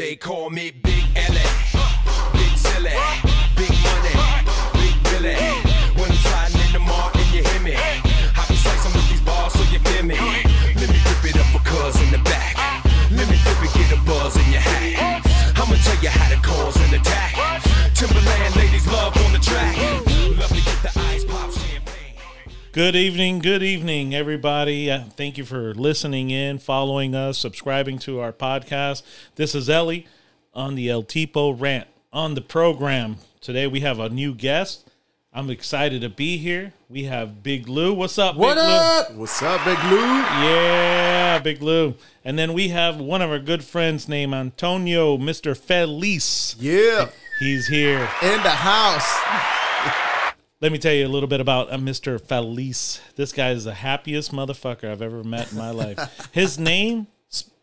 They call me Big Ellie, Big Silly, Big Money, Big Billy. When I'm sliding in the mall and you hear me, I be slicing with these balls so you feel me. Let me rip it up for cuz in the back. Let me dip it, get a buzz in your hat. I'ma tell you how to Good evening, good evening, everybody. Uh, thank you for listening in, following us, subscribing to our podcast. This is Ellie on the El Tipo Rant. On the program today, we have a new guest. I'm excited to be here. We have Big Lou. What's up, What Big up? What's up, Big Lou? Lou? Yeah, Big Lou. And then we have one of our good friends named Antonio, Mr. Feliz. Yeah, He's here. in the house. Let me tell you a little bit about uh, Mr. Feliz. This guy is the happiest motherfucker I've ever met in my life. His name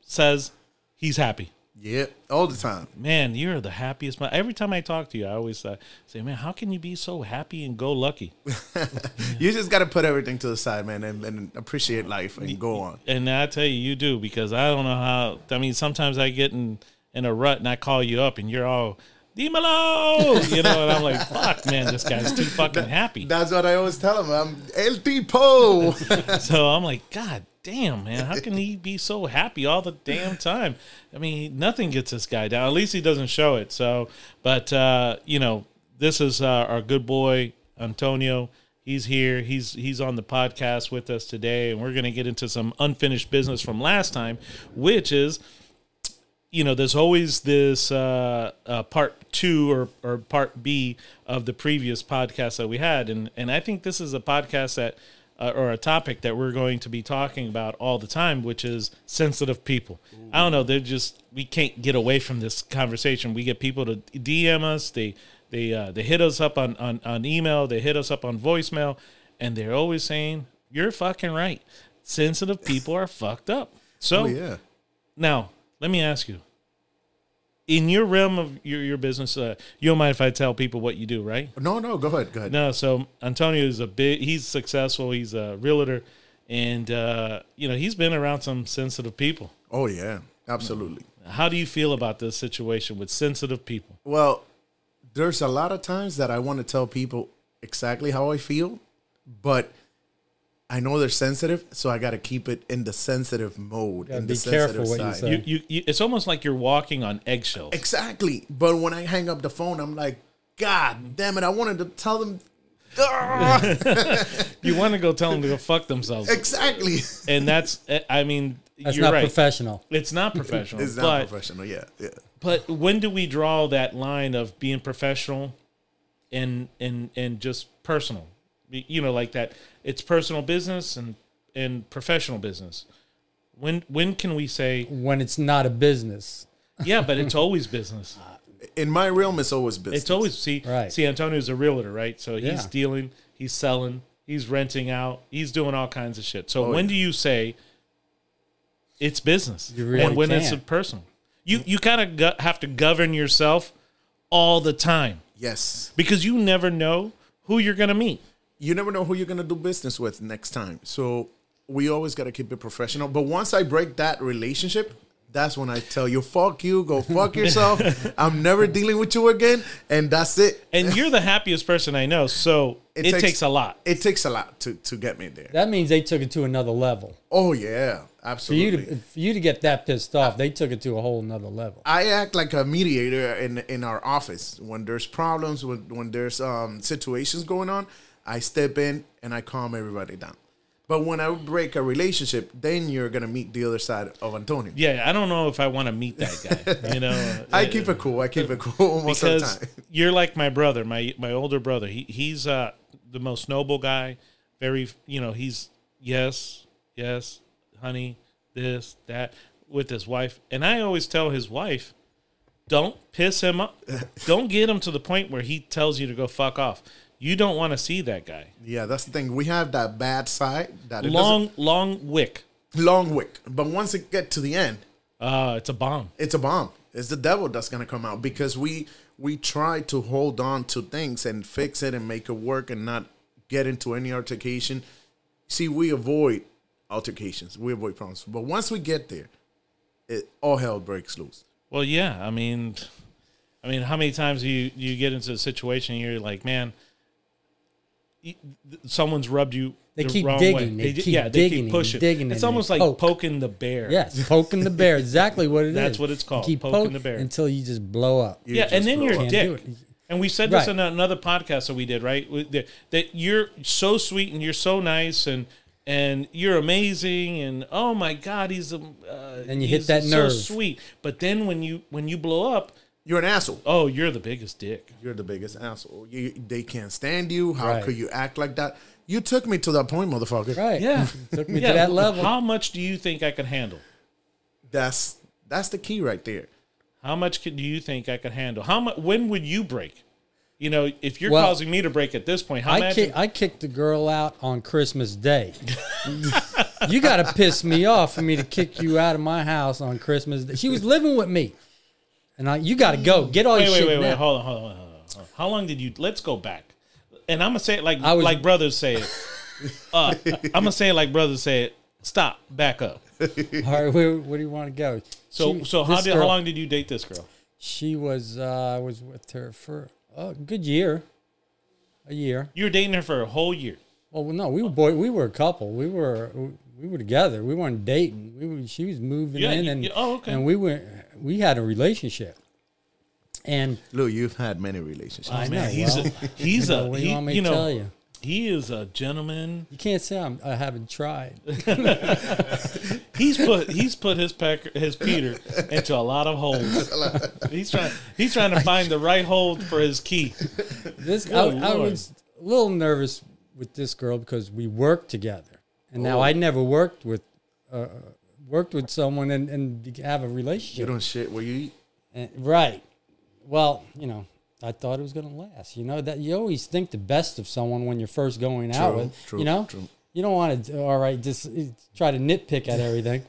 says he's happy. Yeah, all the time. Man, you're the happiest. mo- Every time I talk to you, I always uh, say, "Man, how can you be so happy and go lucky?" You just got to put everything to the side, man, and, and appreciate life and go on. And I tell you, you do because I don't know how. I mean, sometimes I get in in a rut and I call you up and you're all. Dimelo, you know, and I'm like, fuck, man, this guy's too fucking happy. That's what I always tell him. I'm El Tipo. So I'm like, God damn, man, how can he be so happy all the damn time? I mean, nothing gets this guy down. At least he doesn't show it. So, but uh, you know, this is uh, our good boy Antonio. He's here. He's he's on the podcast with us today, and we're going to get into some unfinished business from last time, which is you know, there's always this uh, uh, part two or, or part B of the previous podcast that we had, and and I think this is a podcast that uh, or a topic that we're going to be talking about all the time, which is sensitive people. I don't know, they're just we can't get away from this conversation. We get people to DM us, they they uh, they hit us up on, on on email, they hit us up on voicemail, and they're always saying you're fucking right. Sensitive people are fucked up. So oh yeah. now, let me ask you. In your realm of your, your business, uh, you don't mind if I tell people what you do, right? No, no. Go ahead. Go ahead. No, so Antonio is a big, he's successful. He's a realtor. And, uh, you know, he's been around some sensitive people. Oh yeah, absolutely. How do you feel about this situation with sensitive people? Well, there's a lot of times that I want to tell people exactly how I feel, but I know they're sensitive, so I got to keep it in the sensitive mode, Gotta in be the careful sensitive what you side. say. You, you, you, it's almost like you're walking on eggshells. Exactly. But when I hang up the phone, I'm like, God damn it! I wanted to tell them. You want to go tell them to go fuck themselves. exactly. And that's, I mean, That's you're not right. professional. It's not professional. It's but, not professional. Yeah, yeah. But when do we draw that line of being professional and and and just personal? You know, like that. It's personal business and and professional business. When when can we say, When it's not a business. yeah, but it's always business. Uh, in my realm, it's always business. It's always see Right. see Antonio's a realtor, right? So he's Yeah. dealing, he's selling, he's renting out, he's doing all kinds of shit. So Oh, when yeah. do you say it's business You really and when it's can't. personal? You you kind of go- have to govern yourself all the time yes. because you never know who you're going to meet. You never know who you're gonna do business with next time. So we always got to keep it professional. But once I break that relationship, that's when I tell you, "Fuck you, go fuck yourself. I'm never dealing with you again," and that's it. And you're the happiest person I know, so it, It takes, takes- a lot. It takes a lot to to get me there. That means they took it to another level. Oh yeah, For absolutely. you to for you to get that pissed off, they took it to a whole nother level. I act like a mediator in in our office when there's problems when when there's um situations going on. I step in and I calm everybody down. But when I break a relationship, then you're gonna meet the other side of Antonio. Yeah, I don't know if I want to meet that guy. You know, I keep it cool. I keep it cool most of the because time. you're like my brother, my my older brother. He he's uh the most noble guy. Very, you know, he's yes, yes, honey, this, that with his wife. And I always tell his wife, don't piss him up. don't get him to the point where he tells you to go fuck off. You don't want to see that guy. Yeah, that's the thing. We have that bad side that Long, long wick. long wick. But once it get to the end, Uh, it's a bomb. it's a bomb. It's the devil that's gonna come out because we we try to hold on to things and fix it and make it work and not get into any altercation. See, we avoid altercations, we avoid problems. But once we get there, it all hell breaks loose. Well, yeah. I mean, I mean, how many times do you you get into a situation and you're like, man, someone's rubbed you. They the keep wrong digging. Way. They di- keep yeah, they digging keep pushing. digging it's almost like poke. poking the bear. Yes, poking the bear. Exactly what it is. That's what it's You called, Keep poking poke the bear. until you just blow up. You yeah, and then you're a dick. And we said this Right. in another podcast that we did, right? That you're so sweet and you're so nice and and you're amazing and oh my god, he's a uh, And you hit he's that so nerve. sweet. But then when you when you blow up, You're an asshole. oh, you're the biggest dick. You're the biggest asshole. You, they can't stand you. How Right. could you act like that? You took me to that point, motherfucker. Right. Yeah, Took me yeah. to that level. How much do you think I can handle? That's that's the key right there. How much could, do you think I could handle? How much? When would you break? You know, if you're Well, causing me to break at this point, how I, much? kick, I kicked the girl out on Christmas Day. you got to piss me off for me to kick you out of my house on Christmas Day. She was living with me. And I, you got to go. Get all wait, your wait, shit wait, wait. now. Hold on, hold on, hold on, hold on. How long did you? Let's go back. And I'm gonna say it like was- like brothers say it. Uh, I'm gonna say it like brothers say it. Stop. Back up. All right, where, where do you want to go? So She- so how did how long did you date this girl? She was, uh, I was with her for a good year. A year. You were dating her for a whole year. Well, no, we were boy. We were a couple. We were we were together. We weren't dating. We were. She was moving Yeah, in, and you- oh, okay. and we were we had a relationship. And Lou, you've had many relationships. I Man, know, he's well, a, he's a what do you he, want me you know tell you? he is a gentleman. You can't say I'm, I haven't tried. He's put he's put his pecker his Peter into a lot of holes. He's trying he's trying to find the right hole for his key. This I, I was a little nervous with this girl because we worked together, and Oh. now I never worked with uh, worked with someone and, and have a relationship. You don't shit where you eat. And- right. Well, you know, I thought it was going to last. You know that you always think the best of someone when you're first going out with. true, you know, true. you don't want to. All right, just uh, try to nitpick at everything.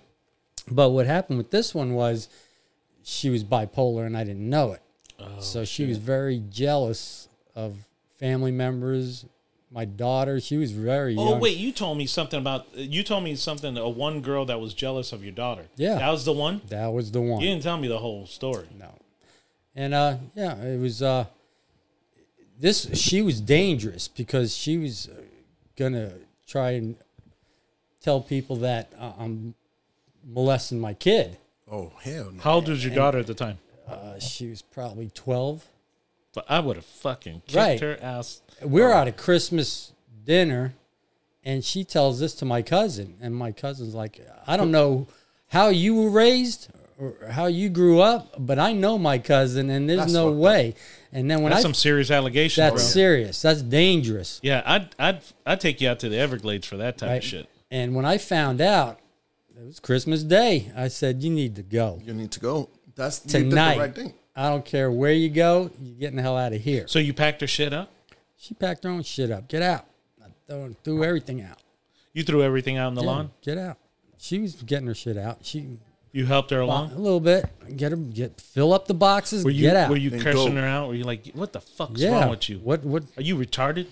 but what happened with this one was she was bipolar, and I didn't know it. so she was very jealous of family members. My daughter, she was very Oh young. wait, you told me something about you told me something a one girl that was jealous of your daughter. Yeah. that was the one. that was the one. You didn't tell me the whole story. No. And uh yeah, it was uh this she was dangerous because she was uh, going to try and tell people that uh, I'm molesting my kid. Oh hell no. How old was your daughter at the time? Uh, she was probably 12. But I would have fucking kicked Right. her ass. We're oh. at a Christmas dinner and she tells this to my cousin and my cousin's like, "I don't know how you were raised or how you grew up, but I know my cousin and there's That's no fucked way." And then when That's I some serious allegations, that's bro. serious. That's dangerous. Yeah, I'd I'd I'd take you out to the Everglades for that type Right. of shit. And when I found out it was Christmas Day, I said, "You need to go You need to go. That's tonight. the right thing. I don't care where you go. You're getting the hell out of here." So you packed her shit up. She packed her own shit up. Get out. I threw, threw everything out. You threw everything out on the Yeah, lawn. Get out. She was getting her shit out. She You helped her along a little bit. Get her. Get fill up the boxes. Were you get out. were you Then cursing go. her out? Were you like, what the fuck's yeah. wrong with you? What? What? Are you retarded?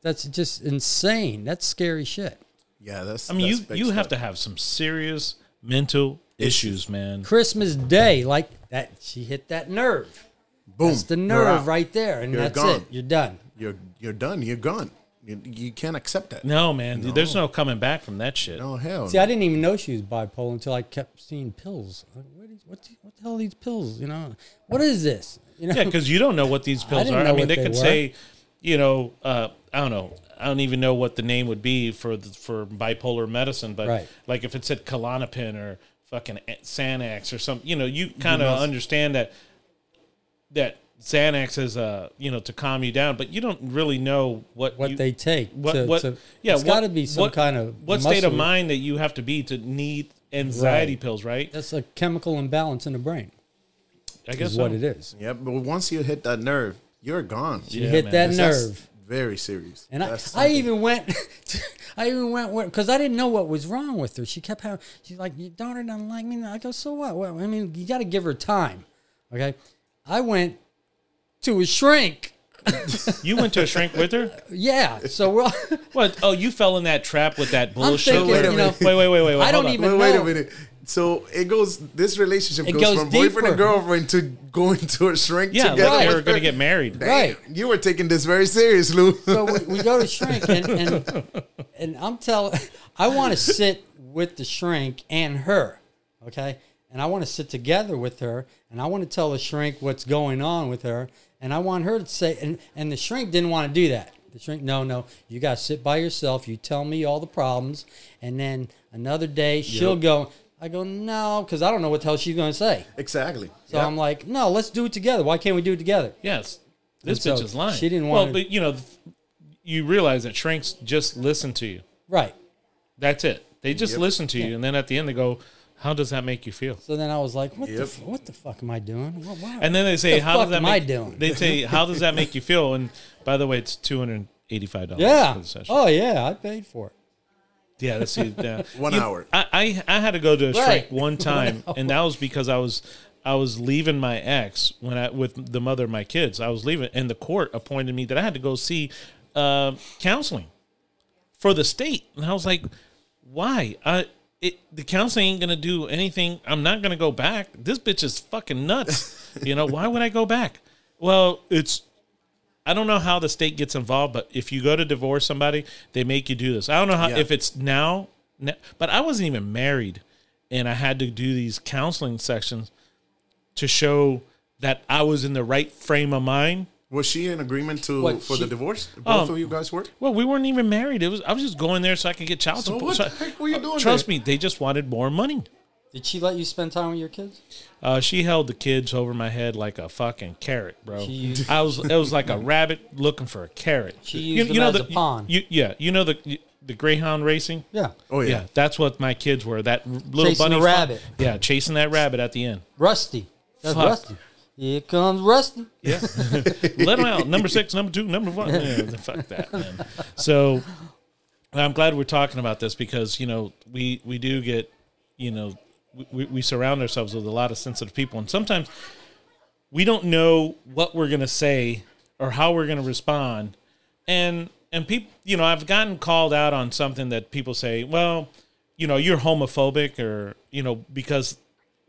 That's just insane. That's scary shit. Yeah, that's. I mean, that's you big you have to have some serious mental issues, man. Christmas Day, like that. She hit that nerve. boom. That's the nerve right there, and You're that's gone. it. You're done. You're you're done. You're gone. You, you can't accept that. No, man, there's no coming back from that shit. No hell. See, I didn't even know she was bipolar until I kept seeing pills. Like, what, is, what, the, what the hell are these pills? You know, what is this? You know, Yeah, because you don't know what these pills didn't are. I mean, they they could were. say, you know, uh, I don't know. I don't even know what the name would be for the, for bipolar medicine, but Right. like if it said Klonopin or fucking Xanax or something, you know, you kind of understand that that Xanax is uh you know to calm you down, but you don't really know what what you, they take. what to, what to, yeah it's what- got to be some what- kind of what state of mind that you have to be to need anxiety Right. pills, right? That's a chemical imbalance in the brain. I guess Is so. what it is. Yeah, but once you hit that nerve, you're gone. You Yeah, hit man. that Because that's nerve. Very serious. And I, That's I something- even went, I even went because I didn't know what was wrong with her. She kept having, she's like, your daughter doesn't like me. I go, so what? Well, I mean, you got to give her time. Okay. I went to a shrink. You went to a shrink with her. Yeah. So we're, all- What? Oh, you fell in that trap with that bullshit. thinking, Wait a you know, minute. wait, wait, wait, wait, wait. I don't on. even Wait, wait a minute. So it goes. This relationship goes, goes from boyfriend and girlthrougn to going to a shrink. Yeah, together like they were going to get married. Damn, Right. You were taking this very serious, Lou. so we, we go to shrink and and, and I'm telling I want to sit with the shrink and her, okay? And I want to sit together with her and I want to tell the shrink what's going on with her and I want her to say and and the shrink didn't want to do that. The shrink no no, you got to sit by yourself, you tell me all the problems and then another day she'll go I go no cuz I don't know what the hell she's going to say. exactly. So Yeah. I'm like, "No, let's do it together. Why can't we do it together?" Yes. This And bitch so is lying. she didn't Well, wanna- but you know, you realize that shrinks just listen to you. Right. That's it. They just Yep. listen to you, and then at the end they go, "How does that make you feel?" So then I was like, "What the Yep. f- what the fuck am I doing?" What, what? And then they say, the "How does that am make?" I doing? They say, "How does that make you feel?" And by the way, it's two hundred eighty-five dollars. yeah. For the session. Oh yeah, I paid for it. Yeah, that's see, yeah. One You- hour. I, I I had to go to a shrink Right. one time, and that was because I was I was leaving my ex when I with the mother of my kids. I was leaving, and the court appointed me that I had to go see uh, counseling for the state, and I was like, why? I it the counseling ain't gonna do anything. I'm not gonna go back. This bitch is fucking nuts. you know why would I go back? Well, it's I don't know how the state gets involved, but if you go to divorce somebody, they make you do this. I don't know how Yeah. if it's now, n- but I wasn't even married, and I had to do these counseling sections to show that I was in the right frame of mind. Was she in agreement to What, for she- the divorce? Both Um, of you guys were. Well, we weren't even married. It was I was just going there so I could get child So support. what the heck were you doing Trust there? me, they just wanted more money. Did she let you spend time with your kids? Uh, she held the kids over my head like a fucking carrot, bro. She used- I was it was like a rabbit looking for a carrot. She used them as a pawn. You, yeah, you know the the greyhound racing. Yeah. Oh yeah. Yeah, that's what my kids were. That little Chasing bunny the fo- rabbit. Yeah, chasing that rabbit at the end. Rusty. That's Fuck. Rusty. Here comes Rusty. Yeah, let him out. Number six, number two, number one. Yeah, fuck that, man. So I'm glad we're talking about this because you know we we do get you know we, we surround ourselves with a lot of sensitive people, and sometimes we don't know what we're gonna say or how we're gonna respond, and and people you know I've gotten called out on something that people say, well, you know you're homophobic or you know because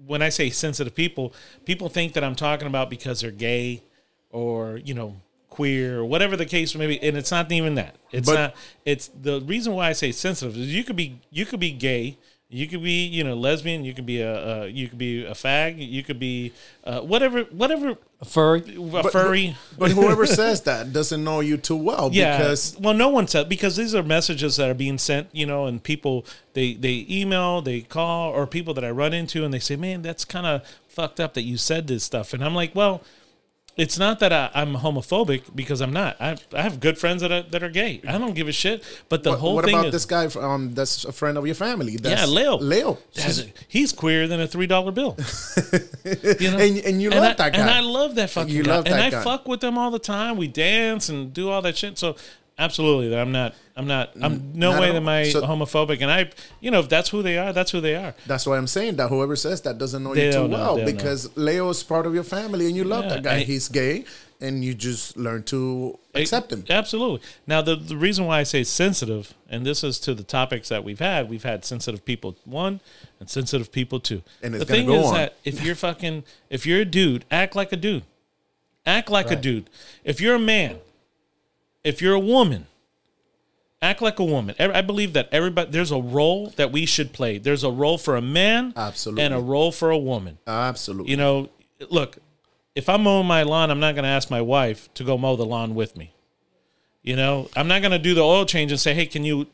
when I say sensitive people, people think that I'm talking about because they're gay or, you know, queer or whatever the case may be. And it's not even that. It's But- not it's the reason why I say sensitive is you could be you could be gay, you could be, you know, lesbian, you could be a, a you could be a fag, you could be uh, whatever whatever A furry. a furry. But whoever says that doesn't know you too well Yeah, because well, no one said because these are messages that are being sent, you know, and people they they email, they call, or people that I run into, and they say, "Man, that's kind of fucked up that you said this stuff," and I'm like, "Well, it's not that I, I'm homophobic because I'm not. I I have good friends that are that are gay. I don't give a shit. But the what, whole what thing What about is, this guy? Um, that's a friend of your family. That's yeah, Leo, Leo. That's- he's queer than a three dollar bill. You know? And- and you I- love that guy. And. I love that fucking You guy. love and I guy. fuck with them all the time. We dance and do all that shit. So absolutely, I'm not. I'm not. I'm no not way at that my So- homophobic. And I, you know, if that's who they are, that's who they are. That's why I'm saying that whoever says that doesn't know They you too know, well because Leo is part of your family and you love Yeah, that guy. I- He's gay and you just learn to accept him. Absolutely. Now, the, the reason why I say sensitive, and this is to the topics that we've had, we've had sensitive people one and sensitive people two. And it's the thing go is on. that if you're fucking, if you're a dude, act like a dude. Act like a dude. If you're a man, if you're a woman, act like a woman. I believe that everybody, there's a role that we should play. There's a role for a man Absolutely. and a role for a woman. Absolutely. You know, look, if I'm mowing my lawn, I'm not going to ask my wife to go mow the lawn with me. You know, I'm not going to do the oil change and say, "Hey, can you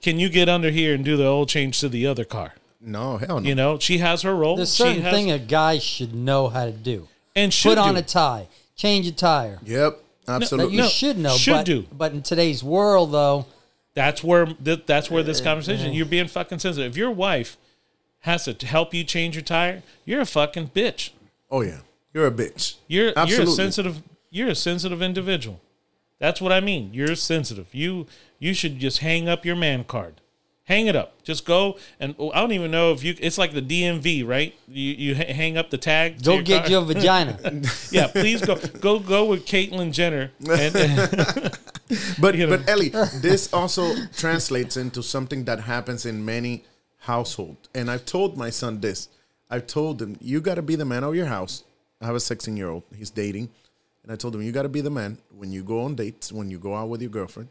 can you get under here and do the oil change to the other car?" no, hell no. You know, she has her role. There's she certain has, thing a guy should know how to do. and should Put on do. a tie, change a tire. Yep. That Absolutely. you No, should know. should but, do. But in today's world, though, That's where th- that's where this uh, conversation. You're being fucking sensitive. If your wife has to help you change your tire, you're a fucking bitch. oh yeah. You're a bitch. You're you're a Absolutely. sensitive you're a sensitive individual. That's what I mean. You're sensitive. You you should just hang up your man card. Hang it up. Just go and oh, I don't even know if you. It's like the DMV, right? You you ha- hang up the tag. to go your get car. your vagina. Yeah, please go go go with Caitlyn Jenner. And, But You know. but Ellie, this also translates into something that happens in many household. And I've told my son this. I've told him, you got to be the man of your house. I have a 16 year old. He's dating. And I told him, you got to be the man when you go on dates, when you go out with your girlfriend.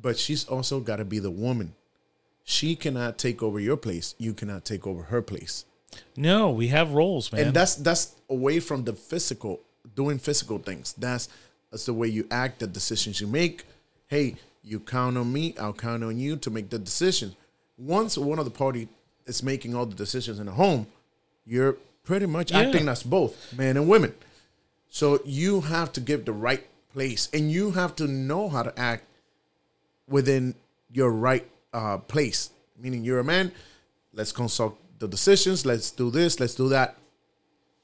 But she's also got to be the woman. She cannot take over your place. You cannot take over her place. No, we have roles, man. And that's that's away from the physical, doing physical things. That's that's the way you act, the decisions you make. Hey, you count on me, I'll count on you to make the decision. Once one of the party is making all the decisions in the home, you're pretty much Yeah. acting as both men and women. So you have to give the right place, and you have to know how to act within your right uh, place. Meaning, you're a man. Let's consult the decisions. Let's do this. Let's do that.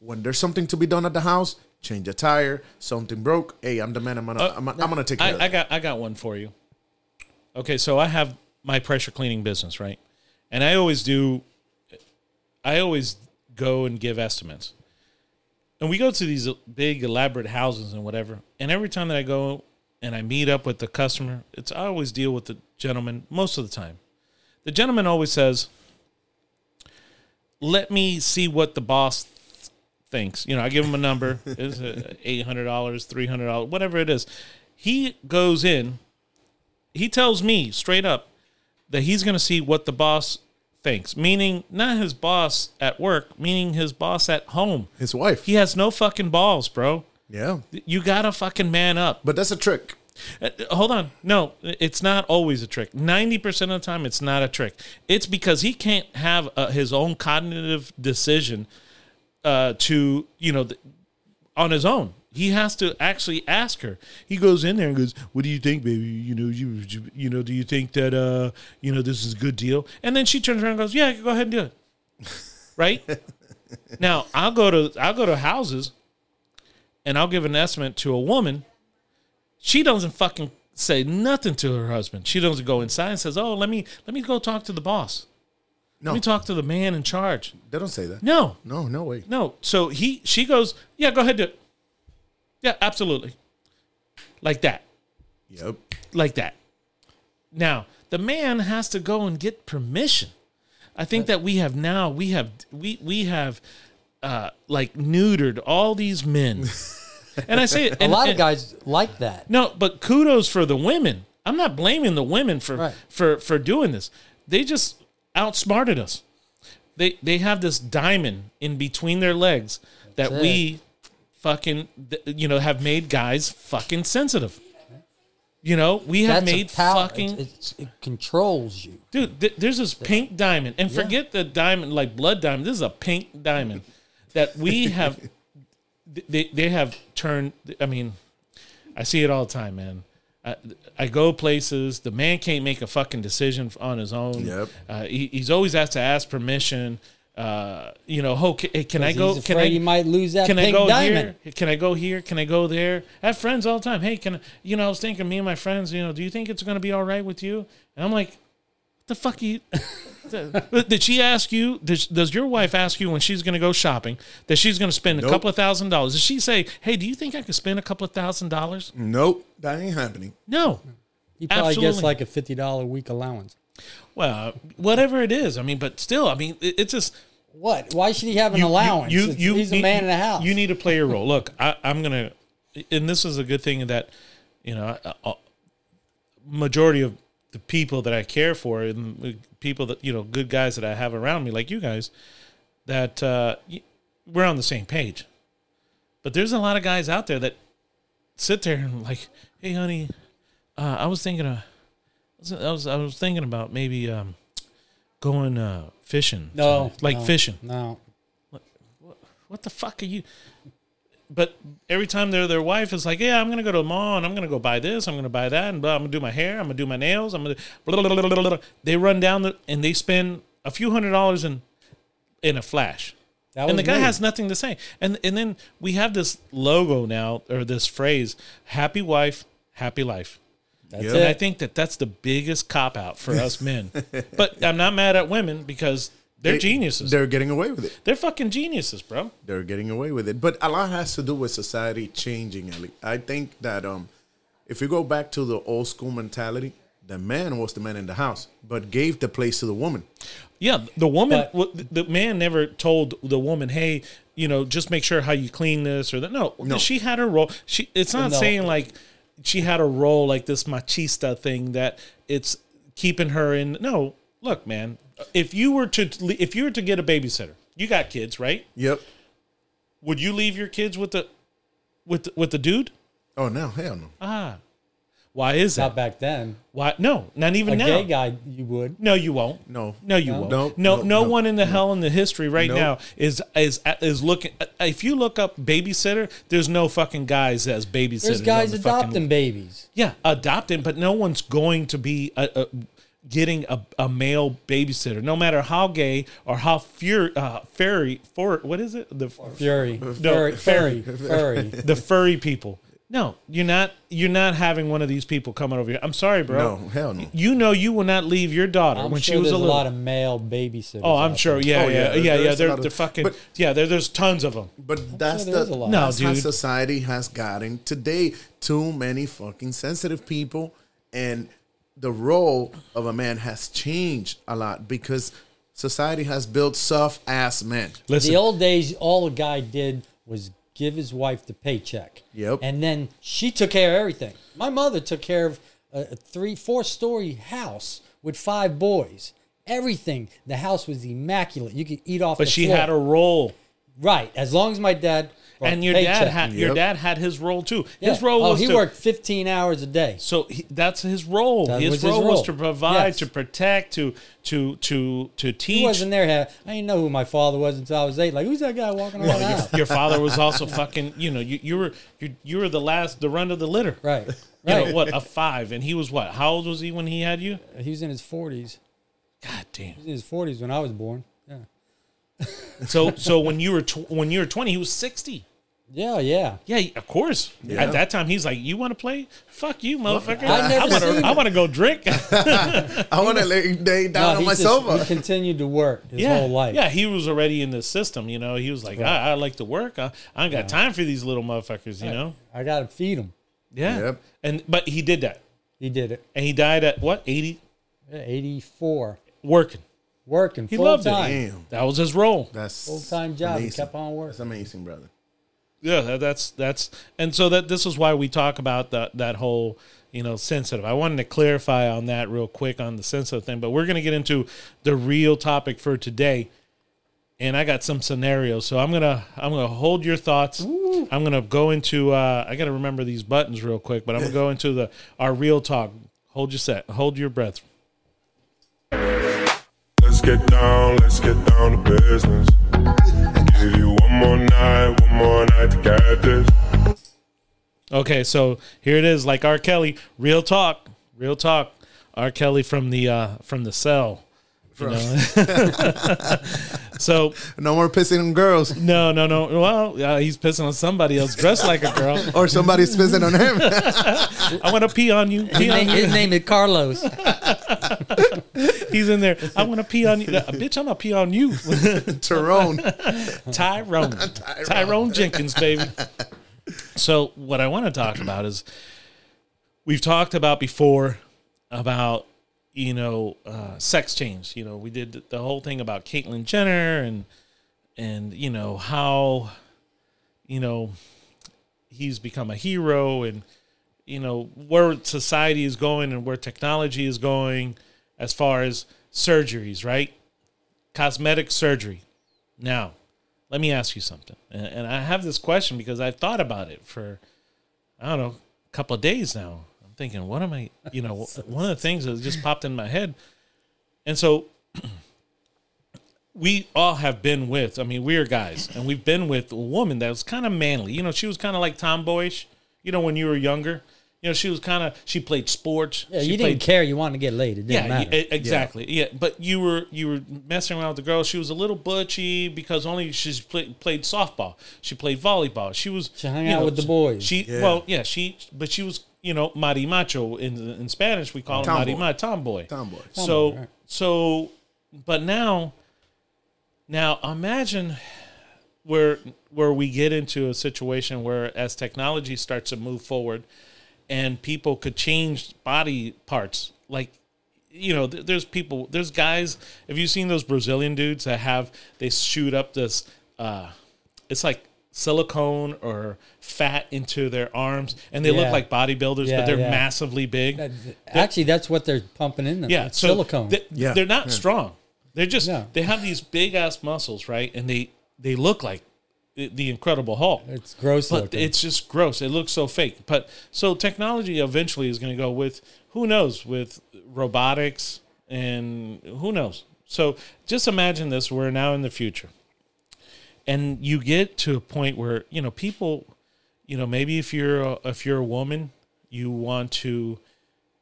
When there's something to be done at the house, change a tire. Something broke. Hey, I'm the man. I'm gonna. Uh, I'm, I'm gonna take care. of I, I got I got one for you. Okay, so I have my pressure cleaning business, right? And I always do I always go and give estimates. And we go to these big elaborate houses and whatever. And every time that I go and I meet up with the customer, it's I always deal with the gentleman most of the time. The gentleman always says, "Let me see what the boss thinks." You know, I give him a number, it's uh, eight hundred dollars, three hundred dollars, whatever it is. He goes in, he tells me straight up that he's going to see what the boss thinks, meaning not his boss at work, meaning his boss at home. His wife. He has no fucking balls, bro. yeah, You gotta fucking man up. but that's a trick. Uh, hold on. No, it's not always a trick. 90% of the time, it's not a trick. It's because he can't have uh, his own cognitive decision uh, to, you know, th- on his own. He has to actually ask her. He goes in there and goes, "What do you think, baby? You know, you you, you know, do you think that uh, you know, this is a good deal?" And then she turns around and goes, "Yeah, go ahead and do it." Right? now, I'll go to I'll go to houses and I'll give an estimate to a woman she doesn't fucking say nothing to her husband. She doesn't go inside and says, "Oh, let me let me go talk to the boss. No, Let me talk to the man in charge." they don't say that. No, No, no way. no. So he she goes, "Yeah, go ahead, do it." Yeah, absolutely. Like that, Yep. like that. Now the man has to go and get permission. I think that we have now we have we we have uh like neutered all these men. And I say it, A and- lot of and- guys like that. No, but kudos for the women. I'm not blaming the women for Right. for for doing this. They just outsmarted us. They they have this diamond in between their legs that we fucking you know have made guys fucking sensitive. You know, we have That's made fucking It's, it's, it controls you. dude. Th- there's this pink diamond, and forget the diamond like blood diamond. This is a pink diamond that we have. th- they they have turned. I mean, I see it all the time, man. I, I go places. The man can't make a fucking decision on his own. Yep. Uh, he, he's always has to ask permission. Uh, you know, oh, can, can I go? He's Can I? he might lose that can I go diamond. here? Can I go here? Can I go there? I have friends all the time. Hey, can I, you know? I was thinking, me and my friends. You know, do you think it's going to be all right with you? And I'm like, what the fuck you? Did she ask you? Does, does your wife ask you when she's going to go shopping that she's going to spend a couple of thousand dollars? Does she say, "Hey, do you think I could spend a couple of thousand dollars?" Nope, that ain't happening. No. He probably gets like a fifty dollar week allowance. Well, whatever it is. I mean, but still, I mean, it, it's just What? Why should he have an you- allowance? You, It's- you, he's need- a man in the house. You need to play your role. Look, I, I'm gonna, and this is a good thing that, you know, a- a- majority of the people that I care for and people that you know, good guys that I have around me, like you guys, that uh, we're on the same page. But there's a lot of guys out there that sit there and like, hey, honey, uh, I was thinking of, I was I was thinking about maybe um, going uh, fishing. no, like no, fishing No, what the fuck are you? But every time their their wife is like, yeah, I'm gonna go to the mall and I'm gonna go buy this, I'm gonna buy that, and blah, I'm gonna do my hair, I'm gonna do my nails, I'm gonna. Blah, blah, blah, blah, blah, blah. They run down the, and they spend a few hundred dollars in in a flash. that And the guy me. has nothing to say. And and then we have this logo now or this phrase: "Happy wife, happy life." That's Yeah. And I think that that's the biggest cop out for us men. but I'm not mad at women because they're They- geniuses. They're, They're getting away with it. They're fucking geniuses, bro. They're getting away with it. But a lot has to do with society changing, Ellie. I think that um, if you go back to the old school mentality, the man was the man in the house, but gave the place to the woman. Yeah, the woman, But- the man never told the woman, "Hey, you know, just make sure how you clean this or that." No, No. she had her role. She, it's not No. saying like she had a role like this machista thing that it's keeping her in. No, look, man, if you were to if you were to get a babysitter, you got kids, right? Yep. Would you leave your kids with the with the, with the dude? Oh no, hell no. Ah, why is that? Not back then. Why? No, not even A now. gay guy, you would. No, you won't. No. No, you No? won't. Nope, no, nope, no one in the hell in the history right Nope. now is is is looking. If you look up babysitter, there's no fucking guys as babysitters. There's guys the fucking- adopting babies. Yeah, adopting, but no one's going to be a, a, getting a, a male babysitter, no matter how gay or how fur, uh, furry for what is it the Fury. Furry. Furry. Furry. the furry people. No, you're not. You're not having one of these people coming over here. I'm sorry, bro. No, hell no. You know you will not leave your daughter I'm when sure she was there's a a lot of male babysitters. Oh, I'm sure. Yeah, Oh, yeah, yeah, yeah, yeah. there's a They're of- they're fucking. but- yeah, there, there's tons of them. But that's sure there is a the lot. No, that's how dude. society has gotten today. Too many fucking sensitive people, and the role of a man has changed a lot because society has built soft ass men. Listen, The old days, all a guy did was give his wife the paycheck. Yep. And then she took care of everything. My mother took care of a a three, four story house with five boys. Everything. The house was immaculate. You could eat off but the she floor. had a role, right. As long as my dad brought and the your dad paycheck. had your Yep. dad had his role too. Yeah. His role was oh, was he to, worked 15 hours a day. So he, that's his role. That his, was his role was to provide, Yes. to protect, to to to to teach. He wasn't there. I didn't know who my father was until I was eight. Like, who's that guy walking around the house? Your father was also fucking. You know, you, you were you, you were the last, the run of the litter. Right. You Right. know what? A five, and he was what? How old was he when he had you? Uh, he was in his 40s. God damn. He was in his 40s when I was born. Yeah. So so when you were tw- when you were twenty, he was sixty. Yeah, yeah. Yeah, of course. Yeah. At that time, he's like, "You want to play? Fuck you, motherfucker! I never want to. I want to go drink." I want to lay, lay down No, on my just- sofa. He continued to work his yeah, whole life. yeah. He was already in the system. You know, he was like, I, "I like to work. I, I ain't got time for these little motherfuckers." You know. I got to feed them. Yeah. Yep. And but he did that, He did it. and he died at what eighty, Yeah, 84. working. Working He full loved it. time. Damn, That was his role. that's Full time job. He kept on That's working. amazing, brother. Yeah, that's that's and so that this is why we talk about that that whole you know sensitive. I wanted to clarify on that real quick on the sensitive thing, but we're gonna get into the real topic for today. And I got some scenarios, so I'm gonna I'm gonna hold your thoughts. I'm gonna go into uh, I gotta remember these buttons real quick, but I'm gonna go into the our real talk. Hold your set, hold your breath. Let's get down, let's get down to business. Give you one more night, one more night to get this. Okay, so here it is, like R. Kelly, real talk, real talk. R. Kelly from the uh, from the cell. you know? so No more pissing on girls, no, no, no. Well, uh, he's pissing on somebody else dressed like a girl. or somebody's pissing on him. I want to pee on you. Pee on you. His name is Carlos. He's in there. I want to pee on you, Uh, bitch. I'm gonna pee on you, Tyrone. Tyrone. Tyrone Jenkins, baby. So what I want to talk about is we've talked about before about you know uh, sex change. You know, we did the whole thing about Caitlyn Jenner and and you know how you know he's become a hero and you know where society is going and where technology is going as far as surgeries, right? Cosmetic surgery. Now, let me ask you something. And, I have this question because I've thought about it for, I don't know, a couple of days now. I'm thinking, what am I, you know, one of the things that just popped in my head. And so we all have been with, I mean, we're guys, and we've been with a woman that was kind of manly. You know, she was kind of like tomboyish, you know, when you were younger. You know, she was kind of, she played sports. Yeah, she you played didn't care. You wanted to get laid. It didn't yeah, matter. y- exactly. Yeah. but you were you were messing around with the girl. She was a little butchy because only she play, played softball. She played volleyball. She was She hung you out with the boys. She Yeah. well, yeah, she but she was you know mari macho in in Spanish we call him Tomboy. mari macho tomboy. Tomboy. So right. so, but now, now imagine where where we get into a situation where as technology starts to move forward and people could change body parts like you know, th- there's people, there's guys. Have you seen those Brazilian dudes that have they shoot up this? uh It's like silicone or fat into their arms, and they look like bodybuilders, Yeah, but they're yeah. massively big. That- Actually, that's what they're pumping in them. Yeah, It's so silicone. They, Yeah, they're not yeah. strong. They're just No. they have these big ass muscles, right? And they they look like the, the Incredible Hulk. it's gross But looking. it's just gross. It looks so fake. But so technology eventually is going to go with who knows with robotics and who knows. So just imagine this: we're now in the future, and you get to a point where you know people, you know, maybe if you're a, if you're a woman, you want to,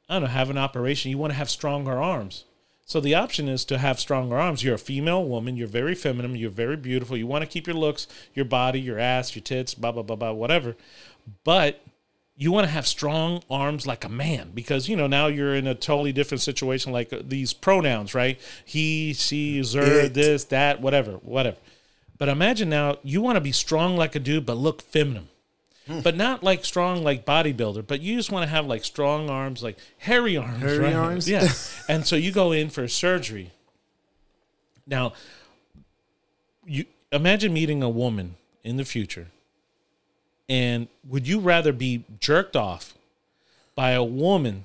I don't know, have an operation. You want to have stronger arms. So the option is to have stronger arms. You're a female woman. You're very feminine. You're very beautiful. You want to keep your looks, your body, your ass, your tits, blah blah blah blah, whatever. But you want to have strong arms like a man because you know now you're in a totally different situation. Like uh, these pronouns, right? He, she, It. this, that, whatever, whatever. But imagine now you want to be strong like a dude, but look feminine. Hmm. But not like strong like bodybuilder, but you just want to have like strong arms, like hairy arms. Hairy right? arms? Yeah. and so you go in for surgery. Now, you imagine meeting a woman in the future, and would you rather be jerked off by a woman?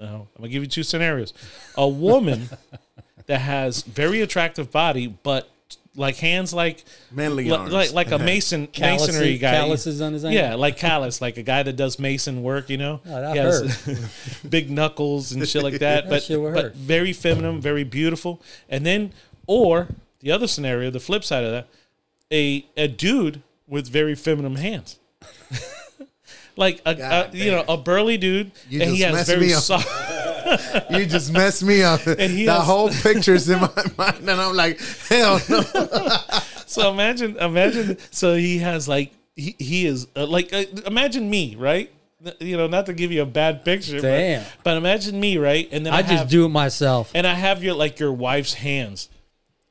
Oh, I'm gonna give you two scenarios: a woman that has very attractive body, but like hands like Manly li- arms. like like a mason Calluses- masonry guy. calluses on his yeah, like callus, like a guy that does mason work. You know, Oh, that He has big knuckles and shit like that. That but shit would but hurt. very feminine, very beautiful. And then, or the other scenario, the flip side of that, a a dude with very feminine hands. like a, a God you know a burly dude, You and he just has messed very me up. soft. you just messed me up. he the has- whole picture's in my mind, and I'm like, hell no. So imagine, imagine. So he has like he, he is uh, like uh, imagine me, right? You know, not to give you a bad picture, but- Damn. But, imagine me, right? And then I, I just have, do it myself. and I have your like your wife's hands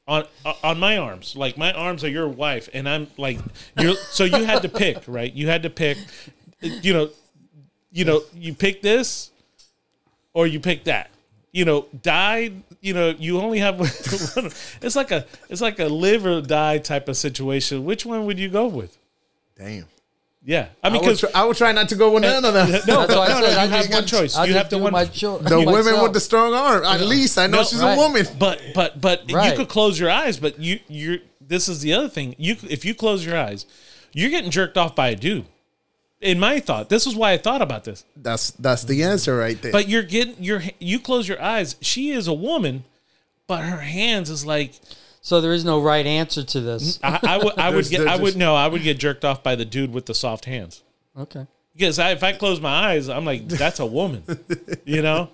on uh, on my arms. Like my arms are your wife, and I'm like you're. So you had to pick, right? You had to pick. You know, you know, you pick this, or you pick that. You know, die. You know, you only have. one. it's like a it's like a live or die type of situation. Which one would you go with? Damn. Yeah, I I mean, would, because try, I would try not to go with eh, none of them. no, That's why I no, no, I you have one choice. I You have to do one. my cho- The myself. women with the strong arm. At least I know No, she's right. a woman. But but but you could close your eyes. But you you're this is the other thing. You if you close your eyes, you're getting jerked off by a dude. In my thought, this is why I thought about this. That's that's the answer right there. But you're getting your you close your eyes. She is a woman, but her hands is like So there is no right answer to this. Mm, I, I would I would get I would just- no I would get jerked off by the dude with the soft hands. Okay. Because I, if I close my eyes, I'm like that's a woman, you know.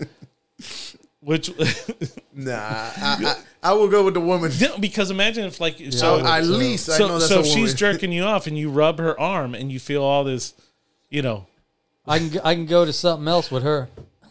Which nah, I, I, I will go with the woman. No, because imagine if like So so at least I know so, that's so a if woman. she's jerking you off and you rub her arm and you feel all this, you know, I can I can go to something else with her.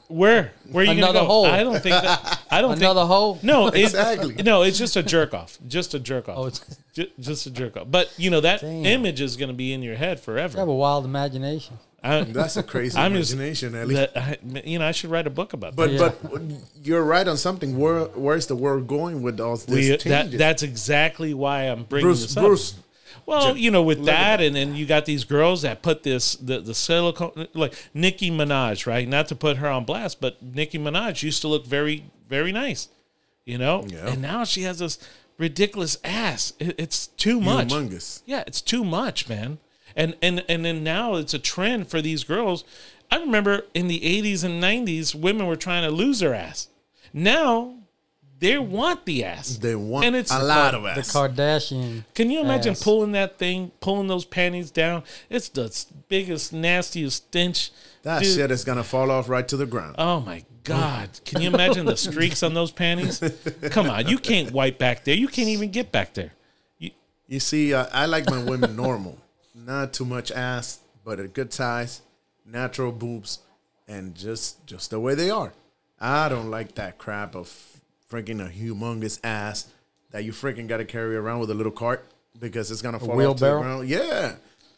where where are you Another gonna go? hole. I don't think that. I don't Another think. hole. No, it, Exactly. No, it's just a jerk off. Just a jerk off. Oh, it's Ju- just a jerk off. But you know that Damn. image is going to be in your head forever. you have a wild imagination. I, That's a crazy I'm just- imagination, Ellie. that, I, you know, I should write a book about But that. but you're right on something. Where where's the world going with all this We, that changes? that's exactly why I'm bringing Bruce this up. Bruce. Well, you know, with that, and then you got these girls that put this the the silicone like Nicki Minaj, right? Not to put her on blast, but Nicki Minaj used to look very very nice, you know, Yeah. and now she has this ridiculous ass. It, it's too much. Humongous. Yeah, it's too much, man. And and and then now it's a trend for these girls. I remember in the 80s and 90s, women were trying to lose their ass. Now they want the ass. They want and it's a lot of ass. The ass. Kardashian. can you imagine ass. pulling that thing, pulling those panties down? It's the biggest, nastiest stench. that Dude, shit is gonna fall off right to the ground. Oh my God. Can you imagine the streaks on those panties? Come on. You can't wipe back there. You can't even get back there. You, You see, uh, I like my women normal, not too much ass, but a good size, natural boobs, and just just the way they are. I don't like that crap of freaking a humongous ass that you freaking got to carry around with a little cart because it's gonna fall off to the wheelbarrow? ground. Yeah,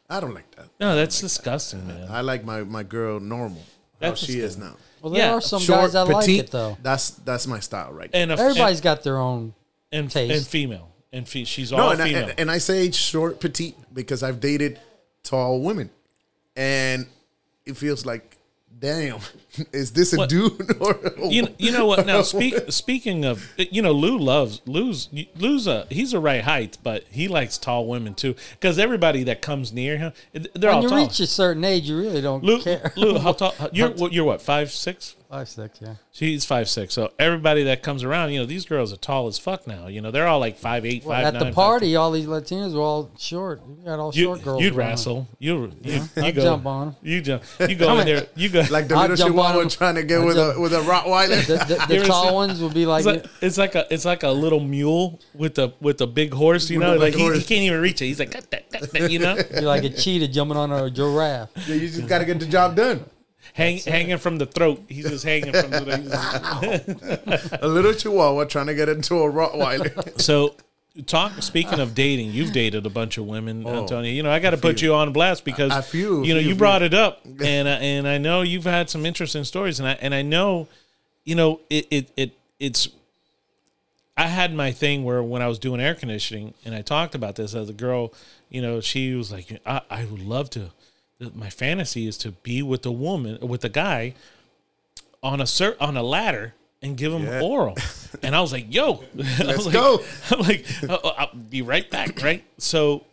I don't like that. no, that's disgusting, man. I like my my girl normal. how That's she is now. Well, there Yeah, are some Short, guys that like petite. it though. That's that's my style right and a, Everybody's got their own. and, and, taste. and female and fe- she's all No, and I, female. and, and I say short, petite because I've dated tall women, and it feels like, damn, is this a What- dude or you, you know what? Now speak, speaking of, you know, Lou loves Lou's Lou's a he's a right height, but he likes tall women too. Because everybody that comes near him, they're When all you tall. reach a certain age, you really don't Lou, care. Lou, how tall? You're you're what five six? Five six, yeah. She's five six. So everybody that comes around, you know, these girls are tall as fuck now. You know, they're all like five eight, Well, five at nine, the five- party, all these Latinos were all short. You got all You, short girls. you'd around. wrestle. You you, you I'd go jump on 'em. You jump. You go in there. You go like the little jump on chihuahua trying to get I'll with jump- a with a Rottweiler? The, the, the tall seen- ones would be like, It's like, it's like a it's like a little mule with a with a big horse, you With know, like he, he can't even reach it. He's like, "Got that, got that," you know, be like a cheetah jumping on a giraffe. Yeah, you just got to get the job done. Hang, hanging from the throat. He's just hanging from the. Throat. A little chihuahua trying to get into a Rottweiler. so, talk. Speaking of dating, you've dated a bunch of women, Oh, Antonio. You know, I got to put you on blast because A few, you know few, you few. brought it up, and uh, and I know you've had some interesting stories, and I and I know, you know, it it, it it's. I had my thing where when I was doing air conditioning, and I talked about this as a girl, you know, she was like, I, I would love to. My fantasy is to be with a woman, with a guy, on a cert, on a ladder and give him Yeah. oral. And I was like, "Yo, let's Let's go. I'm like, "Oh, I'll be right back." Right. So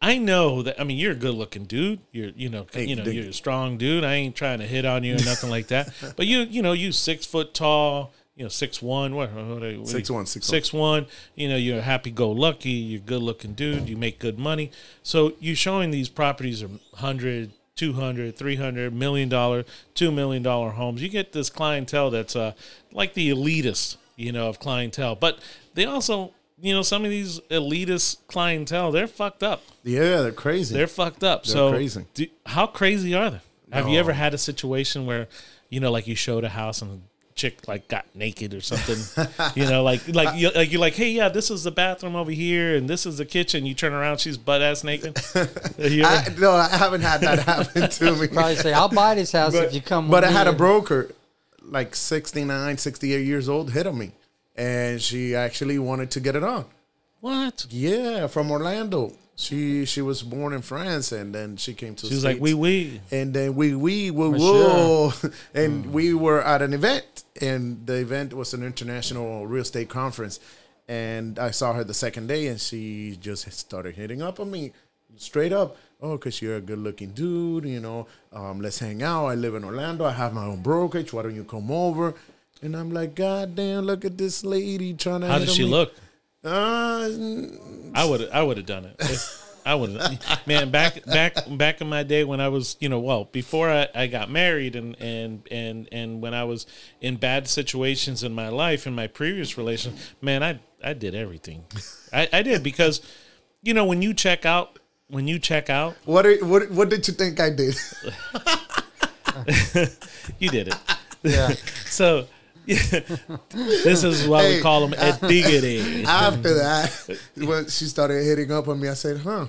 I know that. I mean, you're a good looking dude. You're, you know, Hey, you know, you're a strong dude. I ain't trying to hit on you or nothing like that. But you, you know, you six foot tall. You know, six one. What? what, what, Six one, six one. six one. You know, you're happy go lucky. You're good looking dude. You make good money. So you're showing these properties are 100, 200, 300 million dollar, two million dollar homes. You get this clientele that's uh like the elitist, you know, of clientele. But they also, you know, some of these elitist clientele, they're fucked up. yeah, they're crazy. They're fucked up. They're so crazy. do- how crazy are they? Have you ever had a situation where, you know, like you showed a house and chick like got naked or something? you know, like like you like you're like, hey, yeah, this is the bathroom over here and this is the kitchen. You turn around, she's butt ass naked. You I, ever- no, I haven't had that happen to me. Probably say, I'll buy this house if you come. But with I had me." a broker, like 69, 68 years old, hit on me. And she actually wanted to get it on. what? Yeah, from Orlando. She she was born in France and then she came to She the was like, States. we wee. and then we we whoa, For whoa. and we were at an event and the event was an international real estate conference and i saw her the second day and she just started hitting up on me straight up oh because you're a good looking dude you know um, let's hang out i live in orlando i have my own brokerage why don't you come over and i'm like god damn look at this lady trying to How hit did on she me." look? Uh, I would I would have done it. I would have. Man, back back back in my day when I was, you know, well, before I, I got married and and and and when I was in bad situations in my life in my previous relation, man, I I did everything. I, I did because, you know, when you check out when you check out, what, are- what what did you think i did you did it. Yeah. So this is why we call them a diggity. after that, when she started hitting up on me, I said, "Huh,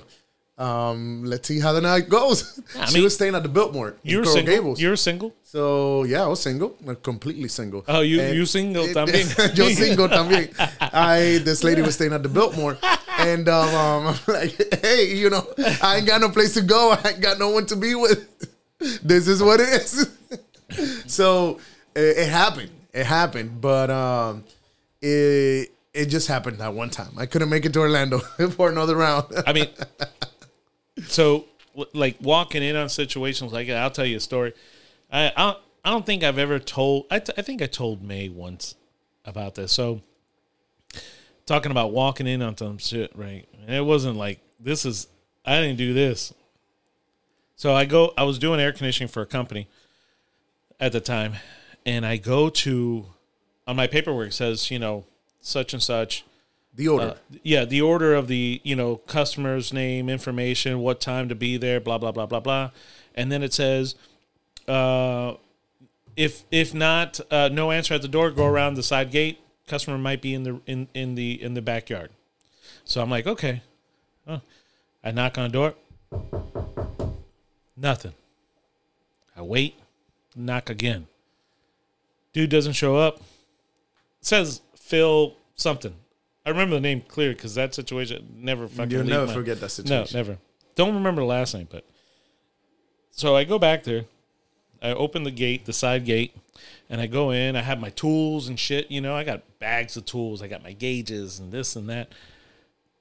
um, let's see how the night goes." I she mean, was staying at the Biltmore. You're single. Gables. You're single. so yeah, I was single, completely single. Oh, you And- you single también. Yo single también. I this lady was staying at the Biltmore, and um, um, I'm like, hey, you know, I ain't got no place to go. I ain't got no one to be with. This is what it is. so it, it happened. It happened, but um, it it just happened that one time. I couldn't make it to Orlando for another round. I mean, so like walking in on situations like that, I'll tell you a story. I I don't, I don't think I've ever told. I, t- I think I told May once about this. So talking about walking in on some shit, right? And it wasn't like this is. I didn't do this. So I go. I was doing air conditioning for a company at the time, and I go to on my paperwork it says you know such and such the order. uh, yeah, the order of the you know customer's name, information, what time to be there, blah blah blah blah blah, and then it says, uh, if if not, uh, no answer at the door, go around the side gate. Customer might be in the in in the in the backyard. So I'm like, okay, Huh. I knock on the door, nothing. I wait, Knock again. Dude doesn't show up. Says Phil something. I remember the name clear because that situation never fucking. You'll never my- forget that situation. No, never. Don't remember the last name, but so I go back there. I open the gate, the side gate, and I go in. I have my tools and shit. You know, I got bags of tools. I got my gauges and this and that.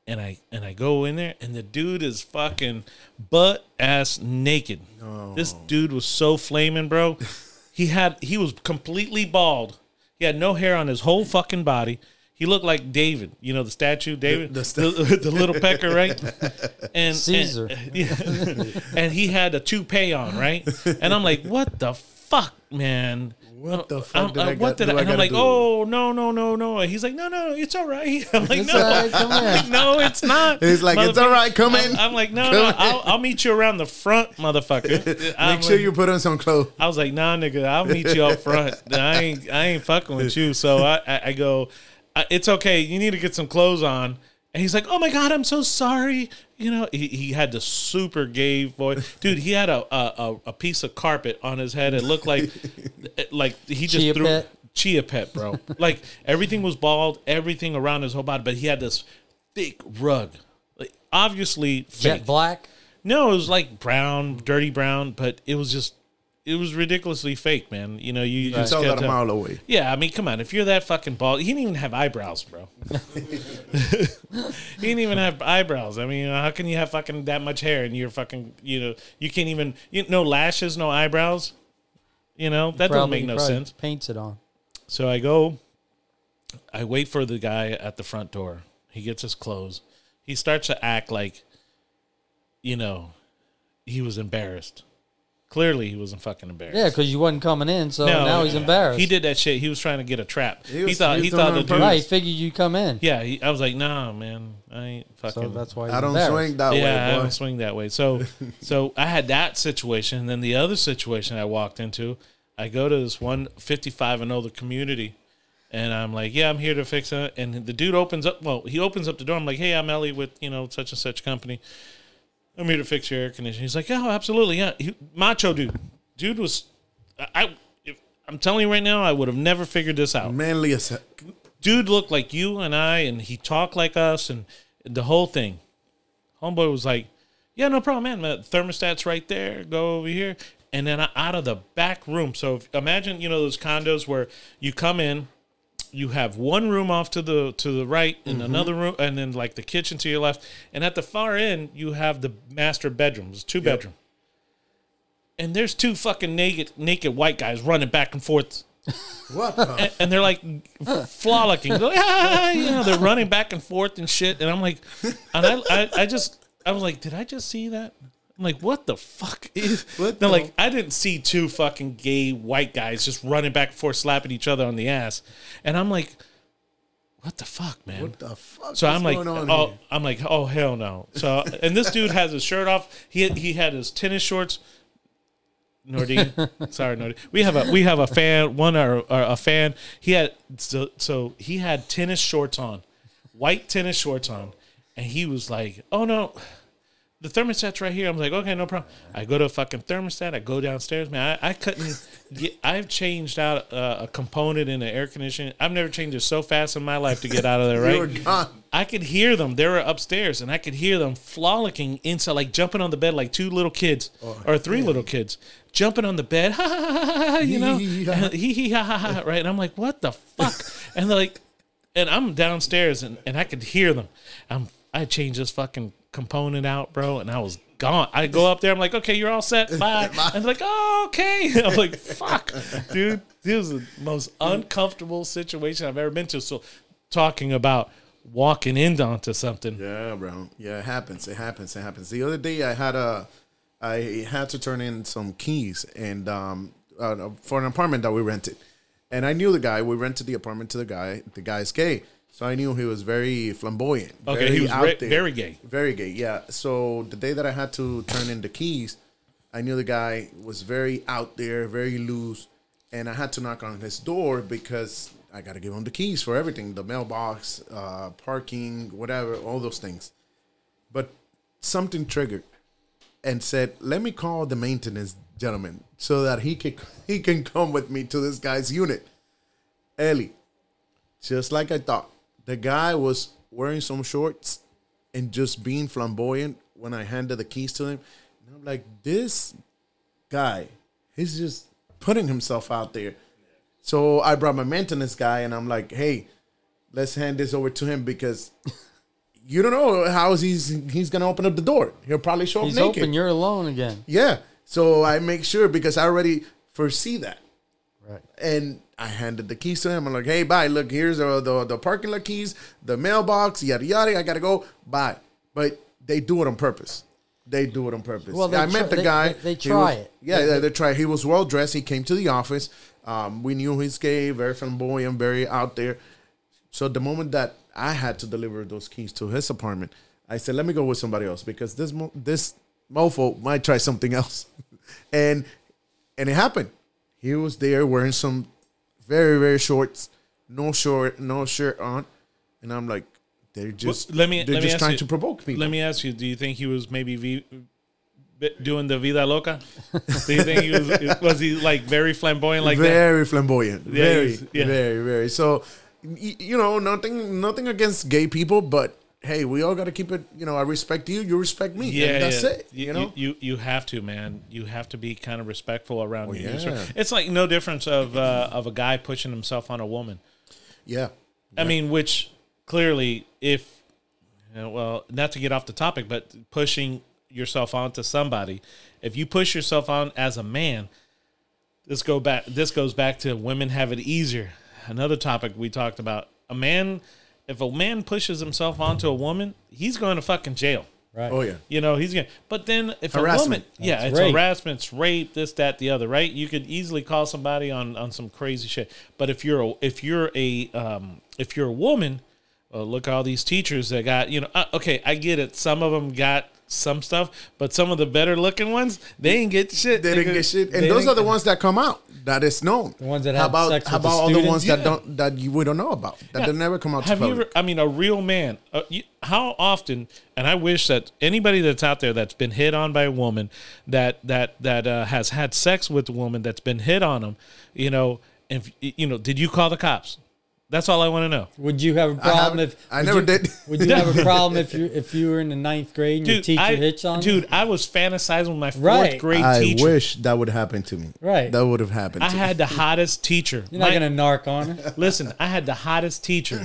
And I and I go in there, and the dude is fucking butt ass naked. This dude was so flaming, bro. He had he was completely bald. He had no hair on his whole fucking body. He looked like David, you know, the statue David, the the, sta- the, little pecker, right? And Caesar. and, yeah. and he had a toupee on, right? And I'm like, what the fuck, man? What uh, the I'm- fuck did uh, I what got- did do I? I And I'm like, do? oh no, no, no, no. And he's like, no, no, it's all right. I'm like, It's no, right, I'm like, no, it's not. He's like, it's all right, come I'm- in. I'm, like, no, Come no. I'll, I'll meet you around the front, motherfucker. I'm Make sure like- you put on some clothes. I was like, nah, nigga, I'll meet you up front. I ain't, I ain't fucking with you. So I, I, I go, "I- it's okay. You need to get some clothes on. And he's like, oh my god, I'm so sorry. You know, he, he had the super gay voice, dude. He had a, a a- piece of carpet on his head. It looked like, like he just Chia threw pet? chia pet, bro. like everything was bald, everything around his whole body, but he had this thick rug. Like obviously Jet fake. black. No, it was like brown, dirty brown, but it was just it was ridiculously fake, man. You know, you, You just tell that a mile away. Yeah, I mean, come on. If you're that fucking bald, he didn't even have eyebrows, bro. he didn't even have eyebrows. I mean, how can you have fucking that much hair and you're fucking, you know, you can't even, you no lashes, no eyebrows. You know, that doesn't make no sense. Paints it on. So I go, I wait for the guy at the front door. He gets his clothes. He starts to act like, you know, he was embarrassed. Clearly, he wasn't fucking embarrassed. Yeah, because you wasn't coming in, so No, now he's embarrassed. He did that shit. He was trying to get a trap. He, was- thought he he was doing thought it the on dude. right. He figured you come in. Yeah, he, I was like, nah, man, I ain't fucking. So that's why he's I don't embarrassed. swing that way. yeah, I way, boy. don't swing that way. So, so I had that situation. And then the other situation I walked into, I go to this one 55 and older community, and I'm like, yeah, I'm here to fix it. And the dude opens up. Well, he opens up the door. I'm like, hey, I'm Ellie with you know such and such company. I'm here to fix your air conditioning. He's like, oh, absolutely, yeah. He, macho dude, dude was, I, if, I'm telling you right now, I would have never figured this out Manly as heck. dude looked like you and I, and he talked like us, and the whole thing. Homeboy was like, "Yeah, no problem, man. The thermostat's right there. Go over here." And then out of the back room. So if, imagine, you know, those condos where you come in, you have one room off to the to the right, and mm-hmm. another room, and then like the kitchen to your left, and at the far end you have the master bedrooms, two bedroom. And there's two fucking naked naked white guys running back and forth What and, and they're like frolicking. They're like, ah, ah, "Ah," you know, they're running back and forth and shit. And I'm like, and I, I, I just, I was like, did I just see that? I'm like, what the fuck is? What They're the- like, I didn't see two fucking gay white guys just running back and forth, slapping each other on the ass. And I'm like, what the fuck, man? what the fuck? So I'm like, oh, here? I'm like, oh hell no. So and this dude has his shirt off. He he had his tennis shorts. Nordine, sorry, Nordine. We have a we have a fan. One or, or a fan. He had so so he had tennis shorts on, white tennis shorts on, and he was like, oh no. The thermostat's right here. I'm like, okay, no problem. I go to a fucking thermostat. I go downstairs, man. I, I couldn't get. I've changed out a, a component in the air conditioning. I've never changed it so fast in my life to get out of there. Right? You were gone. I could hear them. They were upstairs, and I could hear them frolicking inside, like jumping on the bed, like two little kids oh, or three little kids jumping on the bed. Ha, ha, ha, ha, ha, you know, Hee, hee, ha, ha. hee hee ha ha ha. Right? And I'm like, what the fuck? and they're like, and I'm downstairs, and, and I could hear them. I'm I changed this fucking component out, bro, and I was gone. I go up there. I'm like, okay, you're all set. Bye. And they're like, oh, okay. I'm like, fuck, dude. This was the most uncomfortable situation I've ever been to. So, talking about walking in onto something. Yeah, bro. Yeah, it happens. It happens. It happens. The other day, I had a, I had to turn in some keys and um uh, for an apartment that we rented, and I knew the guy. We rented the apartment to the guy. The guy's gay, so I knew he was very flamboyant. Okay, very he was out re- there. very gay. Very gay. Yeah. So the day that I had to turn in the keys, I knew the guy was very out there, very loose, and I had to knock on his door because I got to give him the keys for everything the mailbox, uh, parking, whatever, all those things. But something triggered and said, let me call the maintenance gentleman, so that he can he can come with me to this guy's unit. Ellie, just like I thought, the guy was wearing some shorts and just being flamboyant when I handed the keys to him. And I'm like, this guy, he's just putting himself out there. So I brought my maintenance guy, and I'm like, hey, let's hand this over to him because you don't know how he's he's gonna open up the door. He'll probably show He's up naked. hoping you're alone again. Yeah. So I make sure because I already foresee that. Right. And I handed the keys to him. I'm like, hey, bye. Look, here's the, the, the parking lot keys, the mailbox, yada, yada. I got to go. Bye. But they do it on purpose. They do it on purpose. Well, they I met try- the they- guy. they- they He try was- it. Yeah, They- they, they try. He was well dressed. He came to the office. Um, we knew he's gay, very flamboyant, very out there. So the moment that I had to deliver those keys to his apartment, I said, "Let me go with somebody else because this mo- this mofo might try something else," and and it happened. He was there wearing some very very shorts, no short, no shirt on, and I'm like, they're just let me they're let just ask trying you, to provoke people. Let me ask you: Do you think he was maybe v, doing the vida loca? Do you think he was was he like very flamboyant like that? very flamboyant, Yeah, very, yeah. very, very. So, you know, nothing, nothing against gay people, but hey, we all got to keep it. You know, I respect you, you respect me. Yeah, and that's yeah. it. You, know, you, you have to, man. You have to be kind of respectful around you. yeah. It's like no difference of uh, of a guy pushing himself on a woman. yeah, I mean, which clearly, if you know, well, not to get off the topic, but pushing yourself onto somebody, if you push yourself on as a man, this go back. This goes back to women have it easier. Another topic we talked about: a man, if a man pushes himself onto a woman, he's going to fucking jail. Right. oh yeah, You know, he's gonna. But then if a woman, yeah, That's it's rape. harassment, it's rape, this, that, the other, right? You could easily call somebody on on some crazy shit. But if you're a, if you're a um if you're a woman, uh, look at all these teachers that got you know. Uh, okay, I get it. Some of them got some stuff, but some of the better looking ones, they ain't get shit. they didn't get shit, and those are the ones that come out. That is known. The ones that how had about sex how with the about all the students? ones that don't that you we don't know about that they never come out to Have you ever? I mean, a real man. Uh, you, how often? And I wish that anybody that's out there that's been hit on by a woman, that that that uh, has had sex with a woman that's been hit on them, you know, if you know, did you call the cops? That's all I want to know. Would you have a problem haven't- if I never you- did. Would you have a problem if you if you were in the ninth grade and your teacher I, hits on you? dude, I was fantasizing with my fourth Right. grade I teacher. I wish that would happen to me. Right. that would have happened. I to had the hottest teacher. You're not My- gonna narc on her. Listen, I had the hottest teacher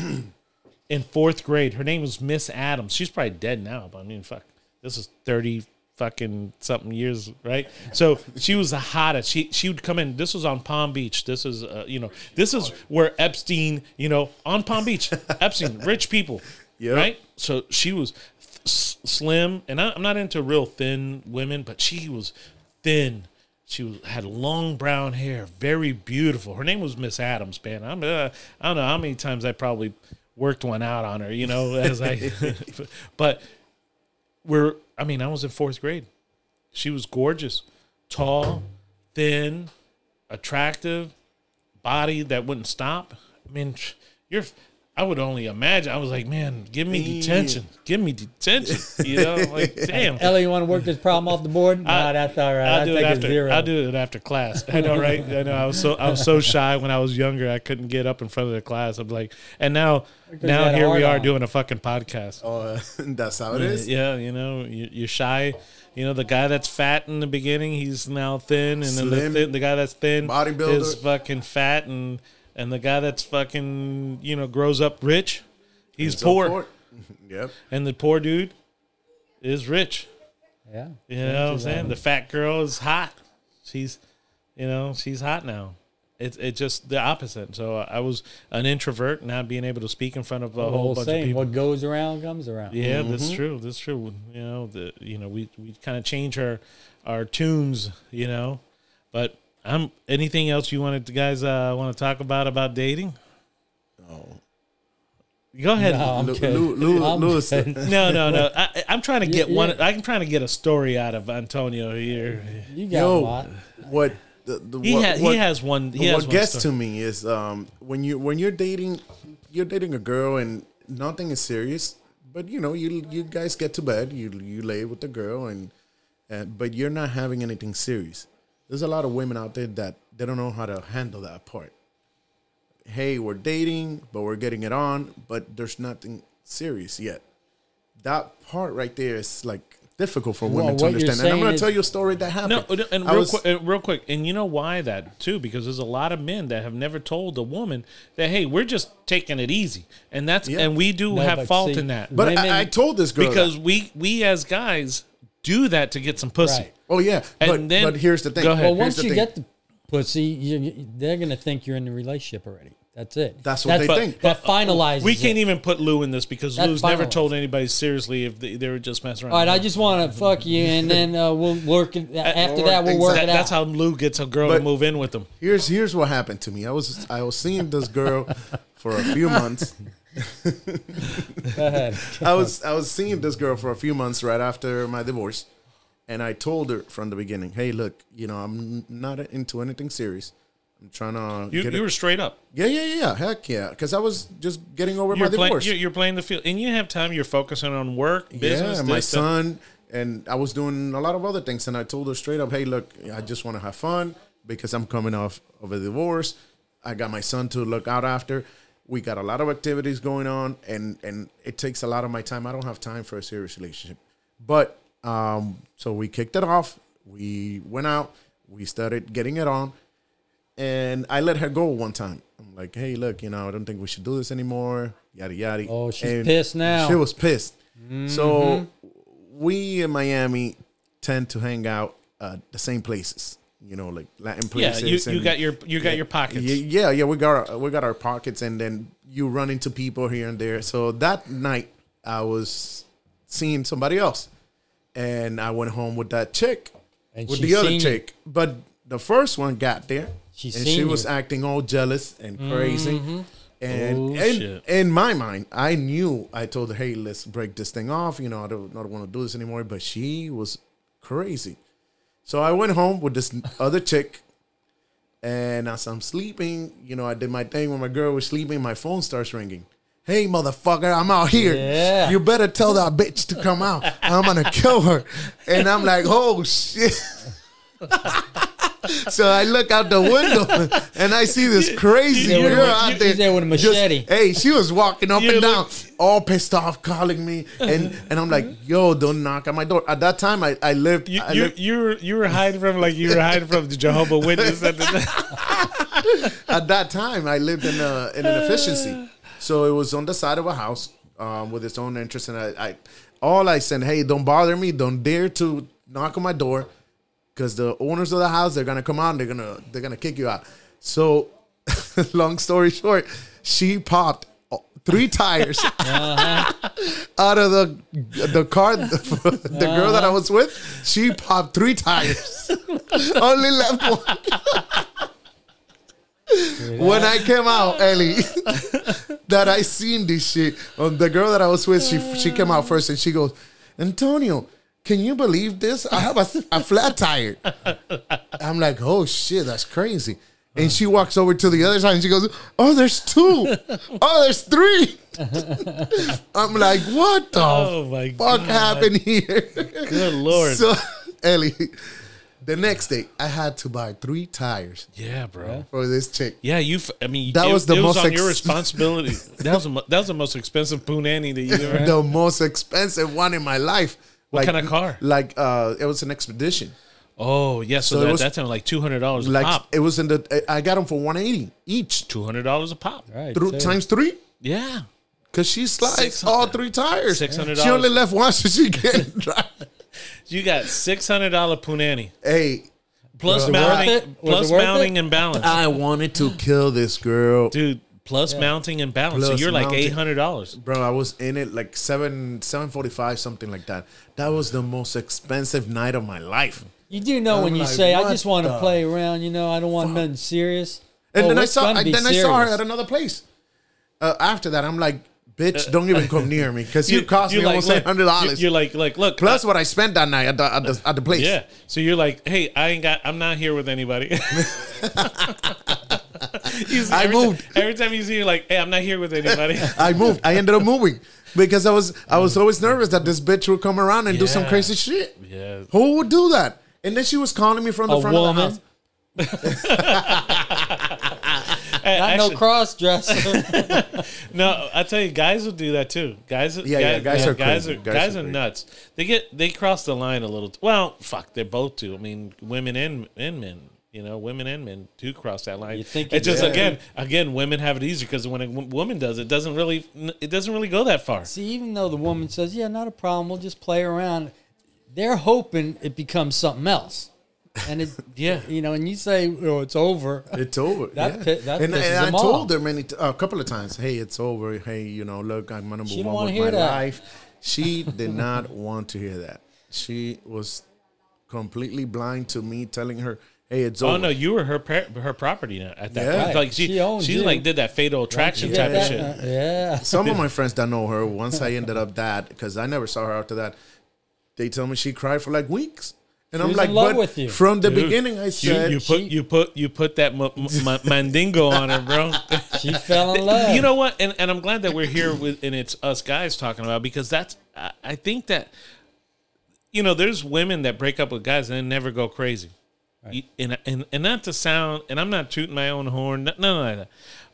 in fourth grade. Her name was Miss Adams. She's probably dead now, but I mean, fuck, this is thirty fucking something years, right? So she was the hottest. She she would come in. This was on Palm Beach. This is uh, you know this is where Epstein, you know, on Palm Beach, Epstein, rich people, Yep. right? So she was s- slim, and I, I'm not into real thin women, but she was thin. She was, had long brown hair, very beautiful. Her name was Miss Adams, man. I'm, uh, I don't know how many times I probably worked one out on her, you know, as I, but we're, I mean, I was in fourth grade. She was gorgeous, tall, thin, attractive, body that wouldn't stop. I mean, you're, I would only imagine. I was like, man, give me detention. Give me detention. You know, like, damn. Ellie, you want to work this problem off the board? Nah, that's all right. I'll I'll do it after. zero. I'll do it after class. I know, right? I know. I was so I was so shy when I was younger. I couldn't get up in front of the class. I'm like, and now now you had a here we are on. doing a fucking podcast. Uh, that's how it is. Yeah, you know, you, you're shy. You know, the guy that's fat in the beginning, he's now thin, and then the, Slim. thin, the guy that's thin Bodybuilder. is fucking fat, and and the guy that's fucking you know grows up rich, he's So poor, poor- Yep. and the poor dude is rich. yeah. You know what I'm saying? The fat girl is hot. She's, you know, she's hot now. It's it's just the opposite. So I was an introvert, not being able to speak in front of a The whole whole bunch saying, of people. what goes around comes around. Yeah, that's mm-hmm. true. That's true. You know, the you know we we kind of change our our tunes. You know, but I'm anything else you wanted to guys uh, want to talk about about dating? Oh. Go ahead. No, I'm Lu- Lu- Lu- I'm Lewis- No, no, no. I, I'm trying to get Yeah, one. yeah. I'm trying to get a story out of Antonio here. You got Yo, a lot. what the, the He, what, ha- what, he has one. He has what one gets story. to me is um, when you when you're dating, you're dating a girl and nothing is serious, but you know you you guys get to bed, you you lay with the girl and, and but you're not having anything serious. There's a lot of women out there that they don't know how to handle that part. Hey, we're dating, but we're getting it on, but there's nothing serious yet. That part right there is like difficult for women Well, to understand. And I'm going to tell you a story that happened. No, happened. and real, was- quick, uh, real quick, and you know why that too? Because there's a lot of men that have never told a woman that, hey, we're just taking it easy, and that's Yeah. and we do No, have fault see, in that but women- I, I told this girl because that. we we as guys do that to get some pussy. Right. Oh yeah, and but, then- but here's the thing. Go ahead. Well, Here's once the you thing. get the pussy, you, you- they're gonna think you're in the relationship already. That's it. That's what they But- think. That finalizes. We can't it. even put Lou in this because That's Lou's never told anybody seriously if they, they were just messing around. All right, I just want to fuck you, and then uh, we'll work it. After that, we'll work That- it out. that's how Lou gets a girl to move in with him. Here's here's what happened to me. I was I was seeing this girl for a few months. Go ahead. I was I was seeing this girl for a few months right after my divorce, and I told her from the beginning, "Hey, look, you know, I'm not into anything serious. I'm trying to You, get you it- were straight up. yeah, yeah, yeah, yeah, heck yeah, because I was just getting over You're, my play, divorce. you're, you're playing the field, and you have time. You're focusing on work, business. yeah, my son, and I was doing a lot of other things, and I told her straight up, "Hey, look, I just want to have fun because I'm coming off of a divorce. I got my son to look out after. We got a lot of activities going on, and and it takes a lot of my time. I don't have time for a serious relationship, but um, so we kicked it off. We went out. We started getting it on, and I let her go one time. I'm like, "Hey, look, you know, I don't think we should do this anymore." Yada yada. Oh, she's And pissed now. She was pissed. So we in Miami tend to hang out at the same places. You know, like Latin Yeah, places. you, you and- got your you got your pockets. yeah, yeah, yeah. We got our, we got our pockets, and then you run into people here and there. So that night, I was seeing somebody else, and I went home with that chick, And with the other seen you. chick. But the first one got there, She and she was you. Mm-hmm. acting all jealous and crazy. And Oh, in, my mind, I knew I told her, "Hey, let's break this thing off." You know, I don't, I don't want to do this anymore. But she was crazy. So I went home with this other chick, and as I'm sleeping, you know, I did my thing when my girl was sleeping. My phone starts ringing. Hey, motherfucker, I'm out here. Yeah. You better tell that bitch to come out. I'm gonna kill her. And I'm like, oh shit. so I look out the window and I see this crazy girl you- out you- there. there with a just- machete. hey, she was walking up You and down, all pissed off, calling me, and and I'm like, yo, don't knock on my door. At that time, I I lived. You I you, lived you were you were hiding from like you were hiding from the Jehovah Witness at the at that time I lived in a, in an efficiency, so it was on the side of a house um, with its own entrance, and I, I all I said, hey, don't bother me, don't dare to knock on my door, because the owners of the house they're gonna come out, and they're gonna they're gonna kick you out. So, long story short, she popped three tires out of the the car. The, girl that I was with, she popped three tires. Only left one. when I came out, Ellie, that I seen this shit. Um, the girl that I was with, she she came out first and she goes, Antonio, can you believe this? I have a, a flat tire. I'm like, oh shit, that's crazy. And she walks over to the other side and she goes, Oh, there's two. Oh, there's three. I'm like, what the Oh my fuck God. happened here? Good lord. So, Ellie, the next day I had to buy three tires yeah, bro. for this chick. Yeah, you. f- I mean, That it, was the it was most on your responsibility. that was the that was the most expensive punani that you ever had. the most expensive one in my life. What kind of car? Like uh, it was an expedition. Oh yeah, so, So it that, was- that time like two hundred dollars a Like pop. it was in the. I got them for one eighty each, Two hundred dollars a pop. Right. through times three. Yeah. Cause she slides all three tires. $600. She only left one, so she can't drive. You got six hundred dollar punani Hey, plus Was it worth mounting, plus mounting it? and balance, I wanted to kill this girl, dude. Plus mounting and balance, so you're like eight hundred dollars. bro. I was in it like seven, seven forty-five, something like that. That was the most expensive night of my life. You do know when I'm you like, say, "I just want to play around," you know, I don't want nothing serious. And Oh, then I saw, I, be then I saw her at another place. Uh, after that, I'm like, bitch, don't even come near me because you, cost me you're almost eight hundred dollars. You're like, like, look, Plus uh, what I spent that night at the at the, at the place. yeah. So you're like, hey, I ain't got, I'm not here with anybody. You see, I every moved. Time, every time you see, you're like, hey, I'm not here with anybody. I moved. I ended up moving because I was I was always nervous that this bitch would come around and do some crazy shit. yeah. Who would do that? And then she was calling me from the A front woman. of the house. Hey, Not actually- no cross dresser. No, I tell you, guys will do that too. Guys, Yeah, yeah, guys are guys crazy. are Guys guys are are nuts. They get they cross the line a little. Well, fuck, they're both do. I mean, women and and men. You know, women and men do cross that line. You think it's just Yeah. again, again, women have it easier because when a w- woman does it, it doesn't really, it doesn't really go that far. See, even though the woman says, "Yeah, not a problem. We'll just play around," they're hoping it becomes something else. And it, Yeah. you know, and you say, "Oh, it's over." It's over. That yeah. pi- that and, pisses and I them told off. her many t- a couple of times, "Hey, it's over. Hey, you know, look, I'm number She don't one with my that. life." She did not want to hear that. She was completely blind to me telling her, "Hey, it's over." Oh no, you were her par- her property now at that Yeah. point. Like she, She she like did that fatal attraction You type get of shit. Uh, yeah. Some of my friends that know her, once I ended up that, because I never saw her after that, they tell me she cried for like weeks. And I'm like, love but with you." from the Dude, beginning, I You, said, you put she- you put you put that m- m- mandingo on her, bro. She fell in love. You know what? And, and I'm glad that we're here with, and it's us guys talking about because that's I, I think that you know there's women that break up with guys and then never go crazy, You- and, and and not to sound and I'm not tooting my own horn, none of that,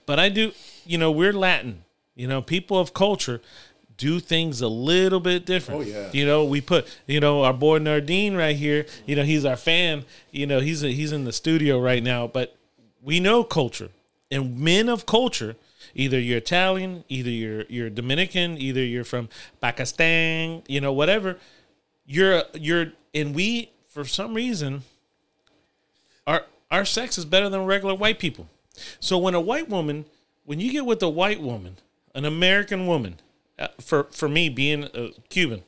but I do. You know, we're Latin. You know, people of culture do things a little bit different. Oh, yeah. You know, we put you know our boy Nardine right here. You know, he's our fan. You know, he's he's in the studio right now, but we know culture and men of culture either you're italian either you're you're dominican either you're from pakistan you know whatever you're you're and we for some reason our our sex is better than regular white people so when a white woman when you get with a white woman an american woman uh, for for me being a cuban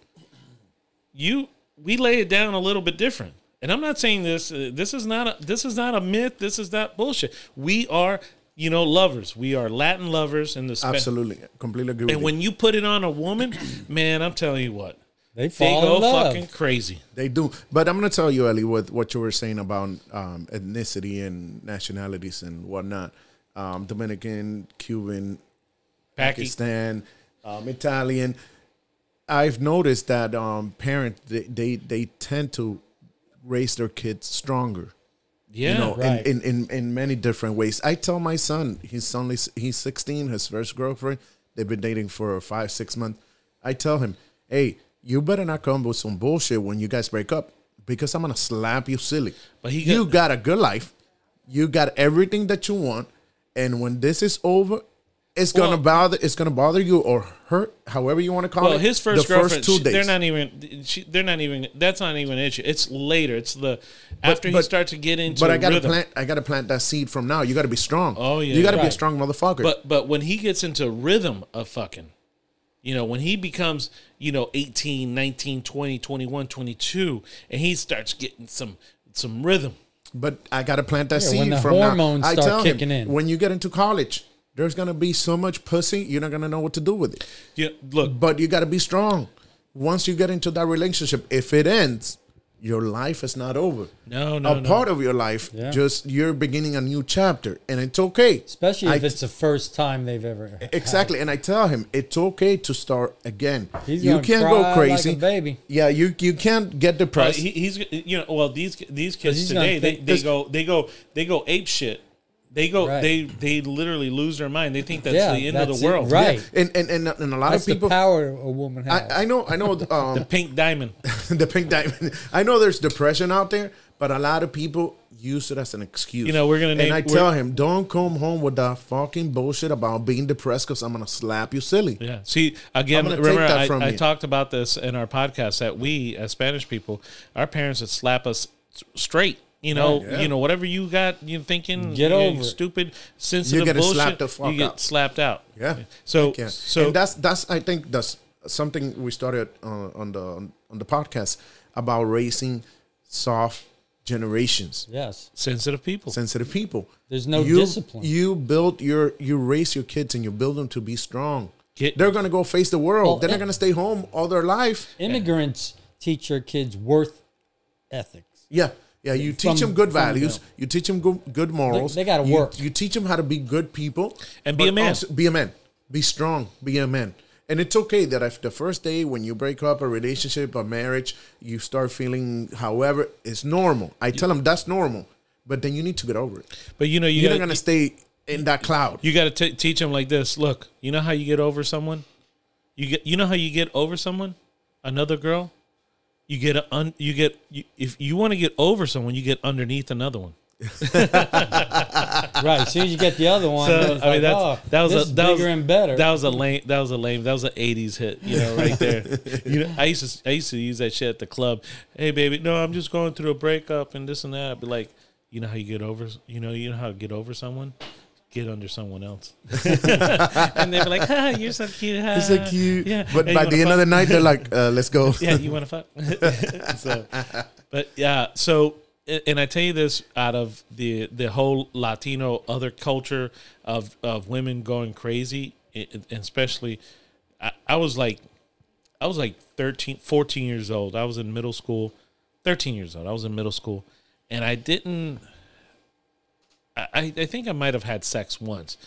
you we lay it down a little bit different and i'm not saying this uh, this is not a this is not a myth this is not bullshit we are you know lovers we are latin lovers in the Spa- absolutely, completely agree and you. when you put it on a woman man i'm telling you what they they go in love. fucking crazy They do. But I'm going to tell you, Ellie, what, what you were saying about um, ethnicity and nationalities and whatnot. Um, Dominican, Cuban, Packy. Pakistan, um, Italian. I've noticed that um, parents, they, they, they tend to raise their kids stronger. yeah you know, Right. in, in, in, in many different ways. I tell my son, he's only he's 16, his first girlfriend, they've been dating for five, six months. I tell him, hey, you better not come with some bullshit when you guys break up because I'm gonna slap you silly. But he you got- got a good life, you got everything that you want, and when this is over, it's gonna Well- bother. It's gonna bother you or hurt, however you want to call well it. his first the girlfriend two she- days. they're not even she, they're not even that's not even an issue it's later it's the after he but- starts to get into but I gotta rhythm. plant. I gotta plant that seed from now. You gotta be strong. Oh, yeah. You gotta be a strong motherfucker. But but when he gets into rhythm of fucking, you know, when he becomes, you know, 18, 19, 20, 21, 22, and he starts getting some some rhythm. But I gotta plant that Yeah, seed when the from hormones now. I start tell kicking him, in. when you get into college, there's gonna be so much pussy, you're not gonna know what to do with it. Yeah, look, But you gotta be strong. Once you get into that relationship, if it ends, your life is not over. no, no, a no. part of your life, Yeah. just you're beginning a new chapter, and it's okay. Especially if I- it's the first time they've ever had. Exactly, and I tell him it's okay to start again. He's you gonna can't cry go like crazy, a baby. Yeah, you you can't get But depressed. he, he's you know well these these kids today they, they go they go they go ape shit. They go Right. they they literally lose their mind. They think that's Yeah, the end of that's the it, world. right. and, and and and a lot That's of people. the power a woman has. I, I know, I know. Um, Pink diamond. the pink diamond. I know there's depression out there, but a lot of people use it as an excuse. You know, we're gonna name- And I tell him, don't come home with that fucking bullshit about being depressed because I'm gonna slap you silly. Yeah. See, again, I'm remember I, I talked about this in our podcast that we, as Spanish people, our parents would slap us straight. You know, Yeah. you know, whatever you got, you're thinking, Get you know, over stupid, sensitive getting bullshit. slapped the fuck you get out. slapped out. Yeah. So, Yeah. so and that's that's I think that's something we started uh, on the on the podcast about raising soft generations. yes. sensitive people. sensitive people. There's no you, discipline. You build your you raise your kids and you build them to be strong. Get- They're gonna go face the world. Well, They're not gonna stay home all their life. Immigrants teach their kids worth ethics. Yeah. Yeah, you From- teach them good values. them. You teach them good, good morals. they gotta You- work. You teach them how to be good people And be a man. be a man. Be strong. Be a man. And it's okay that if the first day when you break up a relationship, a marriage, you start feeling however, it's normal. I tell them that's normal, but then you need to get over it. But you know, you You're gotta, not gonna stay in that cloud. you got to teach them like this. Look, you know how you get over someone? You get you know how you get over someone? Another girl? You get a un, you get you, if you want to get over someone, you get underneath another one. right. As soon as you get the other one, So, I mean, like, that's- oh, that was a- that was- bigger and better. That was a lame. That was a lame. That was an '80s hit. You know, right there. you know, I used to. I used to use that shit at the club. Hey, baby, no, I'm just going through a breakup and this and that. I'd be like, you know how you get over. You know, you know how to get over someone. Get under someone else, and they'd be like, "Ha, you're so cute." Ha. It's so cute. Yeah, But Hey, by the end of the night, they're like, uh, let's go. yeah, you want to fuck. so, but yeah, so and I tell you this out of the the whole Latino other culture of of women going crazy, and especially, I, I was like, I was like 13, 14 years old. I was in middle school, thirteen years old. I was in middle school, and I didn't. I, I think I might have had sex once.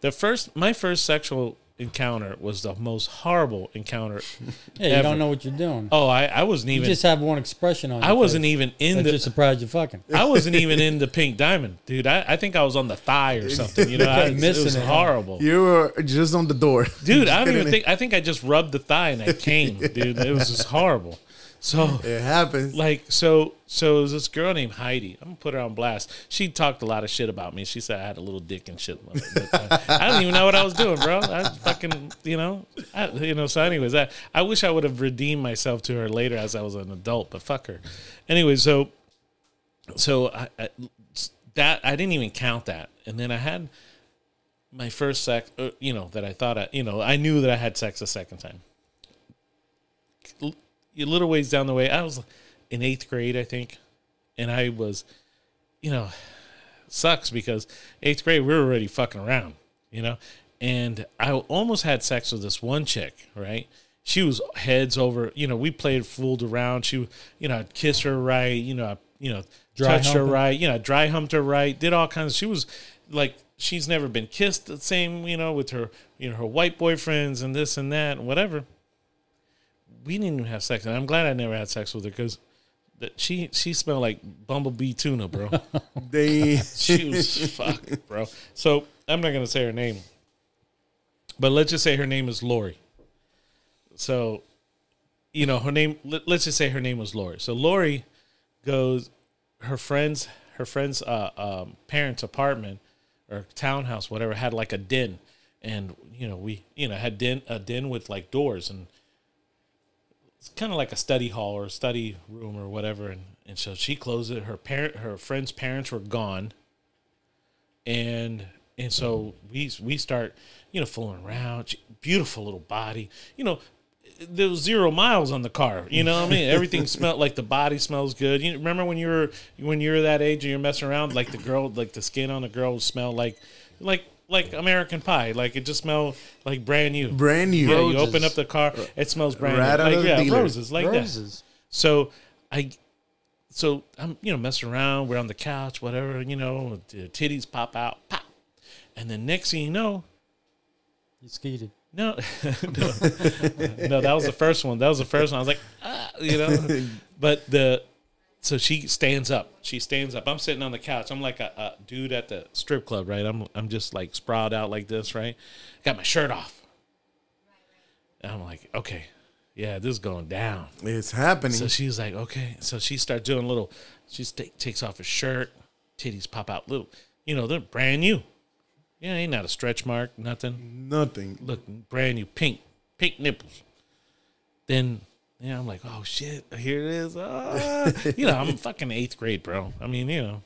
The first, my first sexual encounter was the most horrible encounter. yeah, you don't know what you're doing. Oh, I, I wasn't you even. just have one expression on. I your wasn't face. even in That the. just surprised you fucking. I wasn't even in the pink diamond, dude. I, I think I was on the thigh or something. You know, I, it missing was it, huh? horrible, You were just on the door. dude. I don't even think. I think I just rubbed the thigh and I came, dude. It was just horrible. So It happens. like so so it was this girl named Heidi. I'm gonna put her on blast. She talked a lot of shit about me. She said I had a little dick and shit. Uh, I don't even know what I was doing, bro. I was fucking, you know, I, you know. So, anyways, I I wish I would have redeemed myself to her later as I was an adult, but fuck her. Anyway, so so I, I that I didn't even count that, and then I had my first sex. Uh, you know that I thought I, you know, I knew that I had sex a second time a little ways down the way, I was in eighth grade, I think, and I was, you know, sucks because eighth grade we were already fucking around, you know, and I almost had sex with this one chick, right? She was heads over, you know. We played, fooled around. She, you know, I'd kiss her right, you know, I, you know, Dry touched her right, you know, dry humped her right, did all kinds. she was like, she's never been kissed the same, you know, with her, you know, her white boyfriends and this and that and whatever we didn't even have sex, and I'm glad I never had sex with her because she she smelled like bumblebee tuna, bro. They she was fuck, bro. So I'm not gonna say her name, but let's just say her name is Lori. So, you know, her name. Let, let's just say her name was Lori. So Lori goes, her friends, her friends' uh, um, parents' apartment or townhouse, whatever, had like a den, and you know we you know had den a den with like doors and it's kind of like a study hall or a study room or whatever and, and so she closed it. Her parent her friend's parents were gone. And and so we we start you know fooling around. She- beautiful little body. You know there was zero miles on the car you know what i mean? Everything smelled like the body smells good. You remember when you were when you were that age and you're messing around like the girl like the skin on the girl would smell like like like american pie like it just smelled like brand new brand new. yeah, you open up the car, it smells brand Right new. out Like of the yeah, dealer. roses like that. So I, so I'm you know messing around. We're on the couch, whatever. You know, the titties pop out, pop, and then next thing you know, You skeeted. no, no, no, that was the first one. That was the first one. I was like, ah, you know, but the. So she stands up. She stands up. I'm sitting on the couch. I'm like a, a dude at the strip club, right? I'm I'm just like sprawled out like this, right? Got my shirt off. And I'm like, okay, yeah, this is going down. It's happening. So she's like, okay. So she starts doing little. She takes off her shirt, titties pop out little. You know, they're brand new. Yeah, ain't not a stretch mark, nothing. Nothing. Look, brand new, pink, pink nipples. Then, yeah, I'm like, oh shit, here it is. Ah. you know, I'm fucking eighth grade, bro. I mean, you know.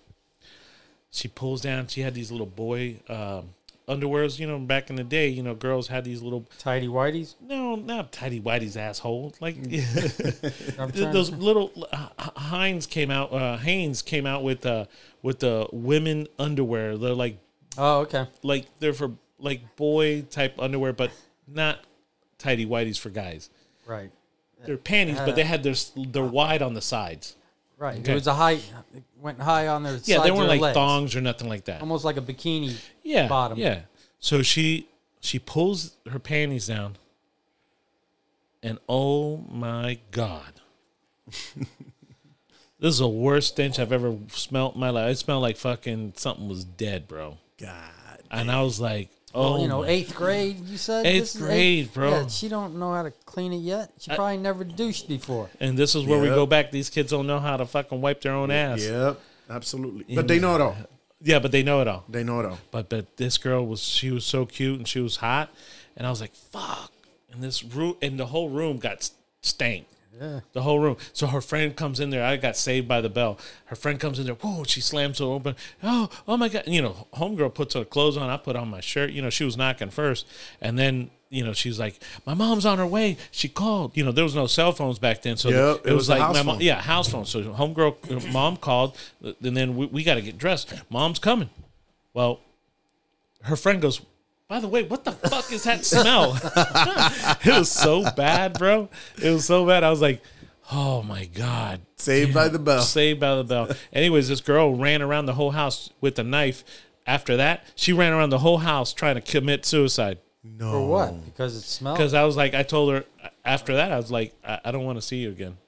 She pulls down. She had these little boy um, underwears. You know, back in the day, you know, girls had these little Tidy whiteys. no, not tidy whitey's asshole. Like I'm Th- trying those little uh, Heinz came out. Uh, Hanes came out with uh with the women underwear. They're like Oh, okay. like they're for like boy type underwear, but not tidy whiteys for guys. Right. They're panties, but they had their they're wide on the sides. Right. Okay. It was a high. It went high on their. Yeah, they weren't like legs. thongs or nothing like that. Almost like a bikini. yeah, bottom. Yeah. So she she pulls her panties down, and oh my god, this is the worst stench I've ever smelled in my life. It smelled like fucking something was dead, bro. God. And I was like, oh, Well, you oh know, eighth grade. You said Eighth This is grade, bro. Yeah, she don't know how to clean it yet. She probably never douched before. And this is where we go back. These kids don't know how to fucking wipe their own ass. Yep. Absolutely. But they know it all. Uh, yeah, but they know it all. They know it all. But but this girl was she was so cute and she was hot, and I was like, fuck. And this room and the whole room got stank. Yeah. The whole room. So her friend comes in there. I got saved by the bell. Her friend comes in there. Whoa! She slams it open. Oh, oh my god! You know, homegirl puts her clothes on. I put on my shirt. You know, she was knocking first, and then you know she's like, "My mom's on her way." She called. You know, there was no cell phones back then, so Yep, it, it was, was like my mom. phone. Yeah, house phone. So homegirl, mom called, and then we, we got to get dressed. Mom's coming. Well, her friend goes, by the way, what the fuck is that smell? it was so bad, bro. It was so bad. I was like, oh my God. Saved by the bell. Saved by the bell. Anyways, this girl ran around the whole house with a knife. After that, she ran around the whole house trying to commit suicide. No. For what? Because it smelled? Because I was like, I told her after that, I was like, I, I don't want to see you again.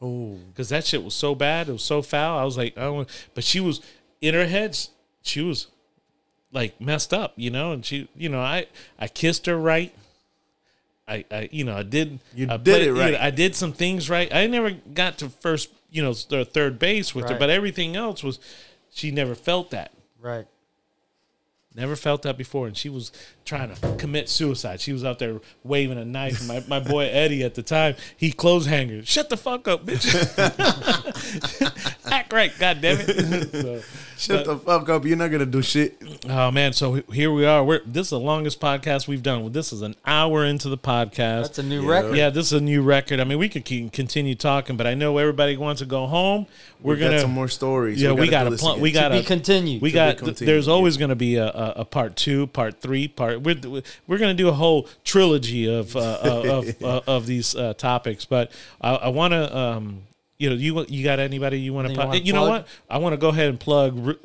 Oh. Because that shit was so bad. It was so foul. I was like, I don't want, but she was in her head, she was like messed up, you know, and she, you know, I, I kissed her right. I, I, you know, I did. You I did played- it you know, right. I did some things right. I never got to first, you know, th- third base with her, but everything else was, she never felt that. right. Never felt that before, and she was trying to commit suicide. She was out there waving a knife. And my, my boy Eddie at the time, he clothes hanger. Shut the fuck up, bitch. Act right, god damn it. So, Shut the fuck up. You're not going to do shit. oh man, so here we are. We're this is the longest podcast we've done. This is an hour into the podcast. That's a new Yeah. record. yeah, this is a new record. I mean, we could keep, continue talking, but I know everybody wants to go home. We're We gonna got some more stories. Yeah, we, got a pl- we got To continued. We To got th- there's always going to be a, a, a part two, part three, part. We're we're going to do a whole trilogy of uh, of, of, uh, of these uh, topics. But I, I want to, um, you know, you you got anybody you want to? Anything you You know what? I want to go ahead and plug.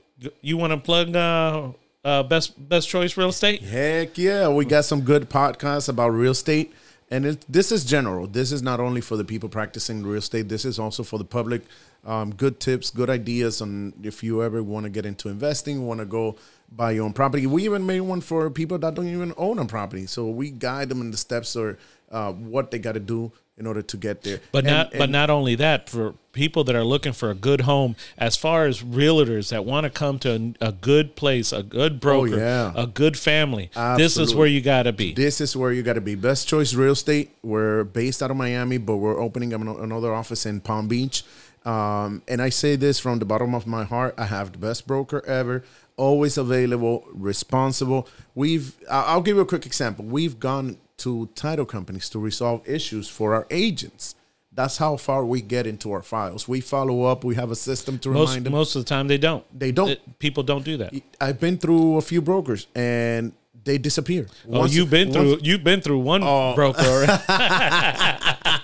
You want to plug uh, uh, best best choice real estate? Heck yeah, we got some good podcasts about real estate, and it, this is general. This is not only for the people practicing real estate. This is also for the public. Um, good tips, good ideas on if you ever want to get into investing, want to go buy your own property. We even made one for people that don't even own a property, so we guide them in the steps or uh, what they got to do in order to get there. But And- not but not only that for people that are looking for a good home as far as realtors that want to come to a, a good place, a good broker, Oh, yeah. a good family. This is where you got to be. This is where you got to be. Best Choice Real Estate. We're based out of Miami, but we're opening an- another office in Palm Beach. Um, and I say this from the bottom of my heart. I have the best broker ever, always available, responsible. We've. I'll give you a quick example. We've gone to title companies to resolve issues for our agents. That's how far we get into our files. We follow up. We have a system to Most remind them. most of the time they don't. They don't. It- people don't do that. I've been through a few brokers and they disappear. Oh, Once- you've been once- through you've been through one Oh. broker.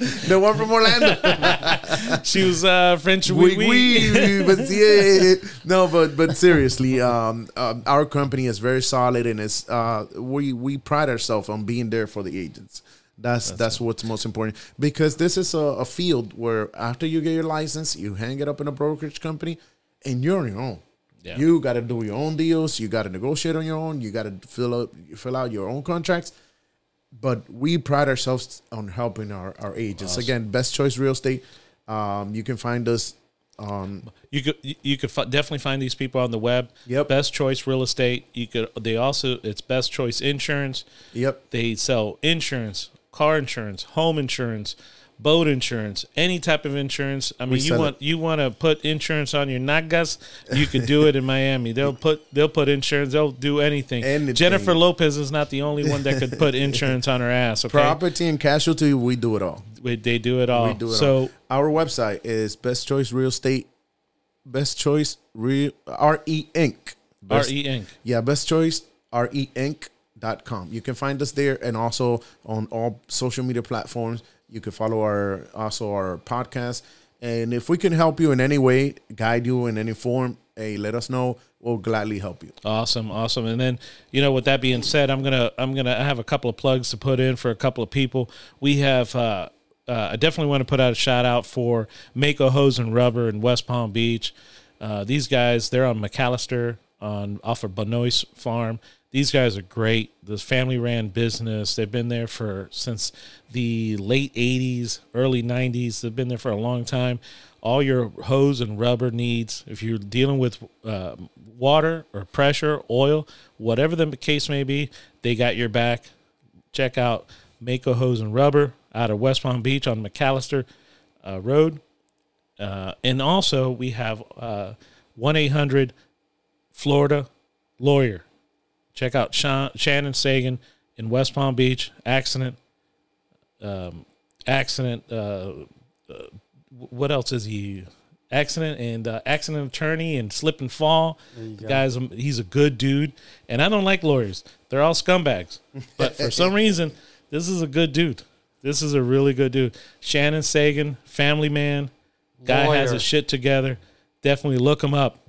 the one from Orlando. she was uh, French. we, Oui, we, oui. but yeah, no, but but seriously, um, um, our company is very solid, and it's uh, we we pride ourselves on being there for the agents. That's that's, what's most important because this is a, a field where after you get your license, you hang it up in a brokerage company, and you're on your own. Yeah. You got to do your own deals. You got to negotiate on your own. You got to fill out fill out your own contracts. But we pride ourselves on helping our, our agents. Again, best choice real estate. Um, you can find us on You could you could fi- definitely find these people on the web. Yep. Best choice real estate. You could. They also it's best choice insurance. Yep. They sell insurance, car insurance, home insurance, boat insurance, any type of insurance. I mean, you want you want to put insurance on your nagas, you could do it in Miami. They'll put they'll put insurance. They'll do anything. Anything. Jennifer Lopez is not the only one that could put insurance on her ass. Okay, property and casualty. We do it all. We- they do it all. We do it so all. Our website is Best Choice Real Estate. Best Choice Real R E Inc. R E Inc. Yeah, Best Choice R E Inc.com. You can find us there and also on all social media platforms. You can follow our also our podcast. And if we can help you in any way, guide you in any form, hey, let us know. We'll gladly help you. Awesome, awesome. And then, you know, with that being said, I'm gonna I'm gonna have a couple of plugs to put in for a couple of people. We have uh, uh, I definitely want to put out a shout out for Mako Hose and Rubber in West Palm Beach. Uh, these guys, they're on McAllister on off of Benoist Farm. These guys are great. This family ran business. They've been there for since the late '80s, early '90s. They've been there for a long time. All your hose and rubber needs, if you're dealing with uh, water or pressure, oil, whatever the case may be, they got your back. Check out Mako Hose and Rubber out of West Palm Beach on McAllister uh, Road. Uh, and also, we have uh, 1 800 Florida Lawyer. Check out Sean, Shannon Sagan in West Palm Beach. Accident. Um, accident. Uh, uh, what else is he? Accident and uh, accident attorney and slip and fall. The guy's he's a good dude, and I don't like lawyers. They're all scumbags. But for some reason, this is a good dude. This is a really good dude. Shannon Sagan, family man, guy has Lawyer. his shit together. Definitely look him up.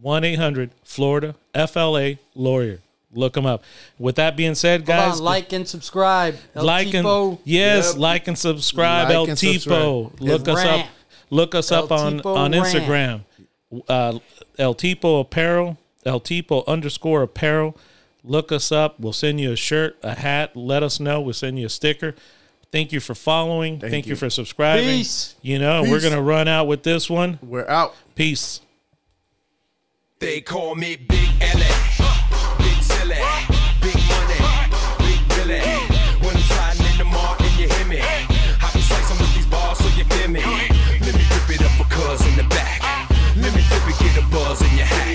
1 800 Florida FLA Lawyer. Look him up. With that being said, Come guys, on, like and subscribe. El like and Tipo. yes, Yep. like and subscribe. Like El and Tipo. subscribe. Look us Rant. up. Look us El up on Tipo on. Instagram. Uh, El Tipo Apparel. El Tipo underscore Apparel. Look us up. We'll send you a shirt, a hat. Let us know. We'll send you a sticker. Thank you for following. Thank, you. you. for subscribing. Peace. You know, we're gonna run out with this one. We're out. Peace. They call me Big Big money, big Billy. When I'm in the and you hear me, I be slicing with these so you feel me. Let me dip it up for cuz in the back. Let me dip it, get a buzz in your hat.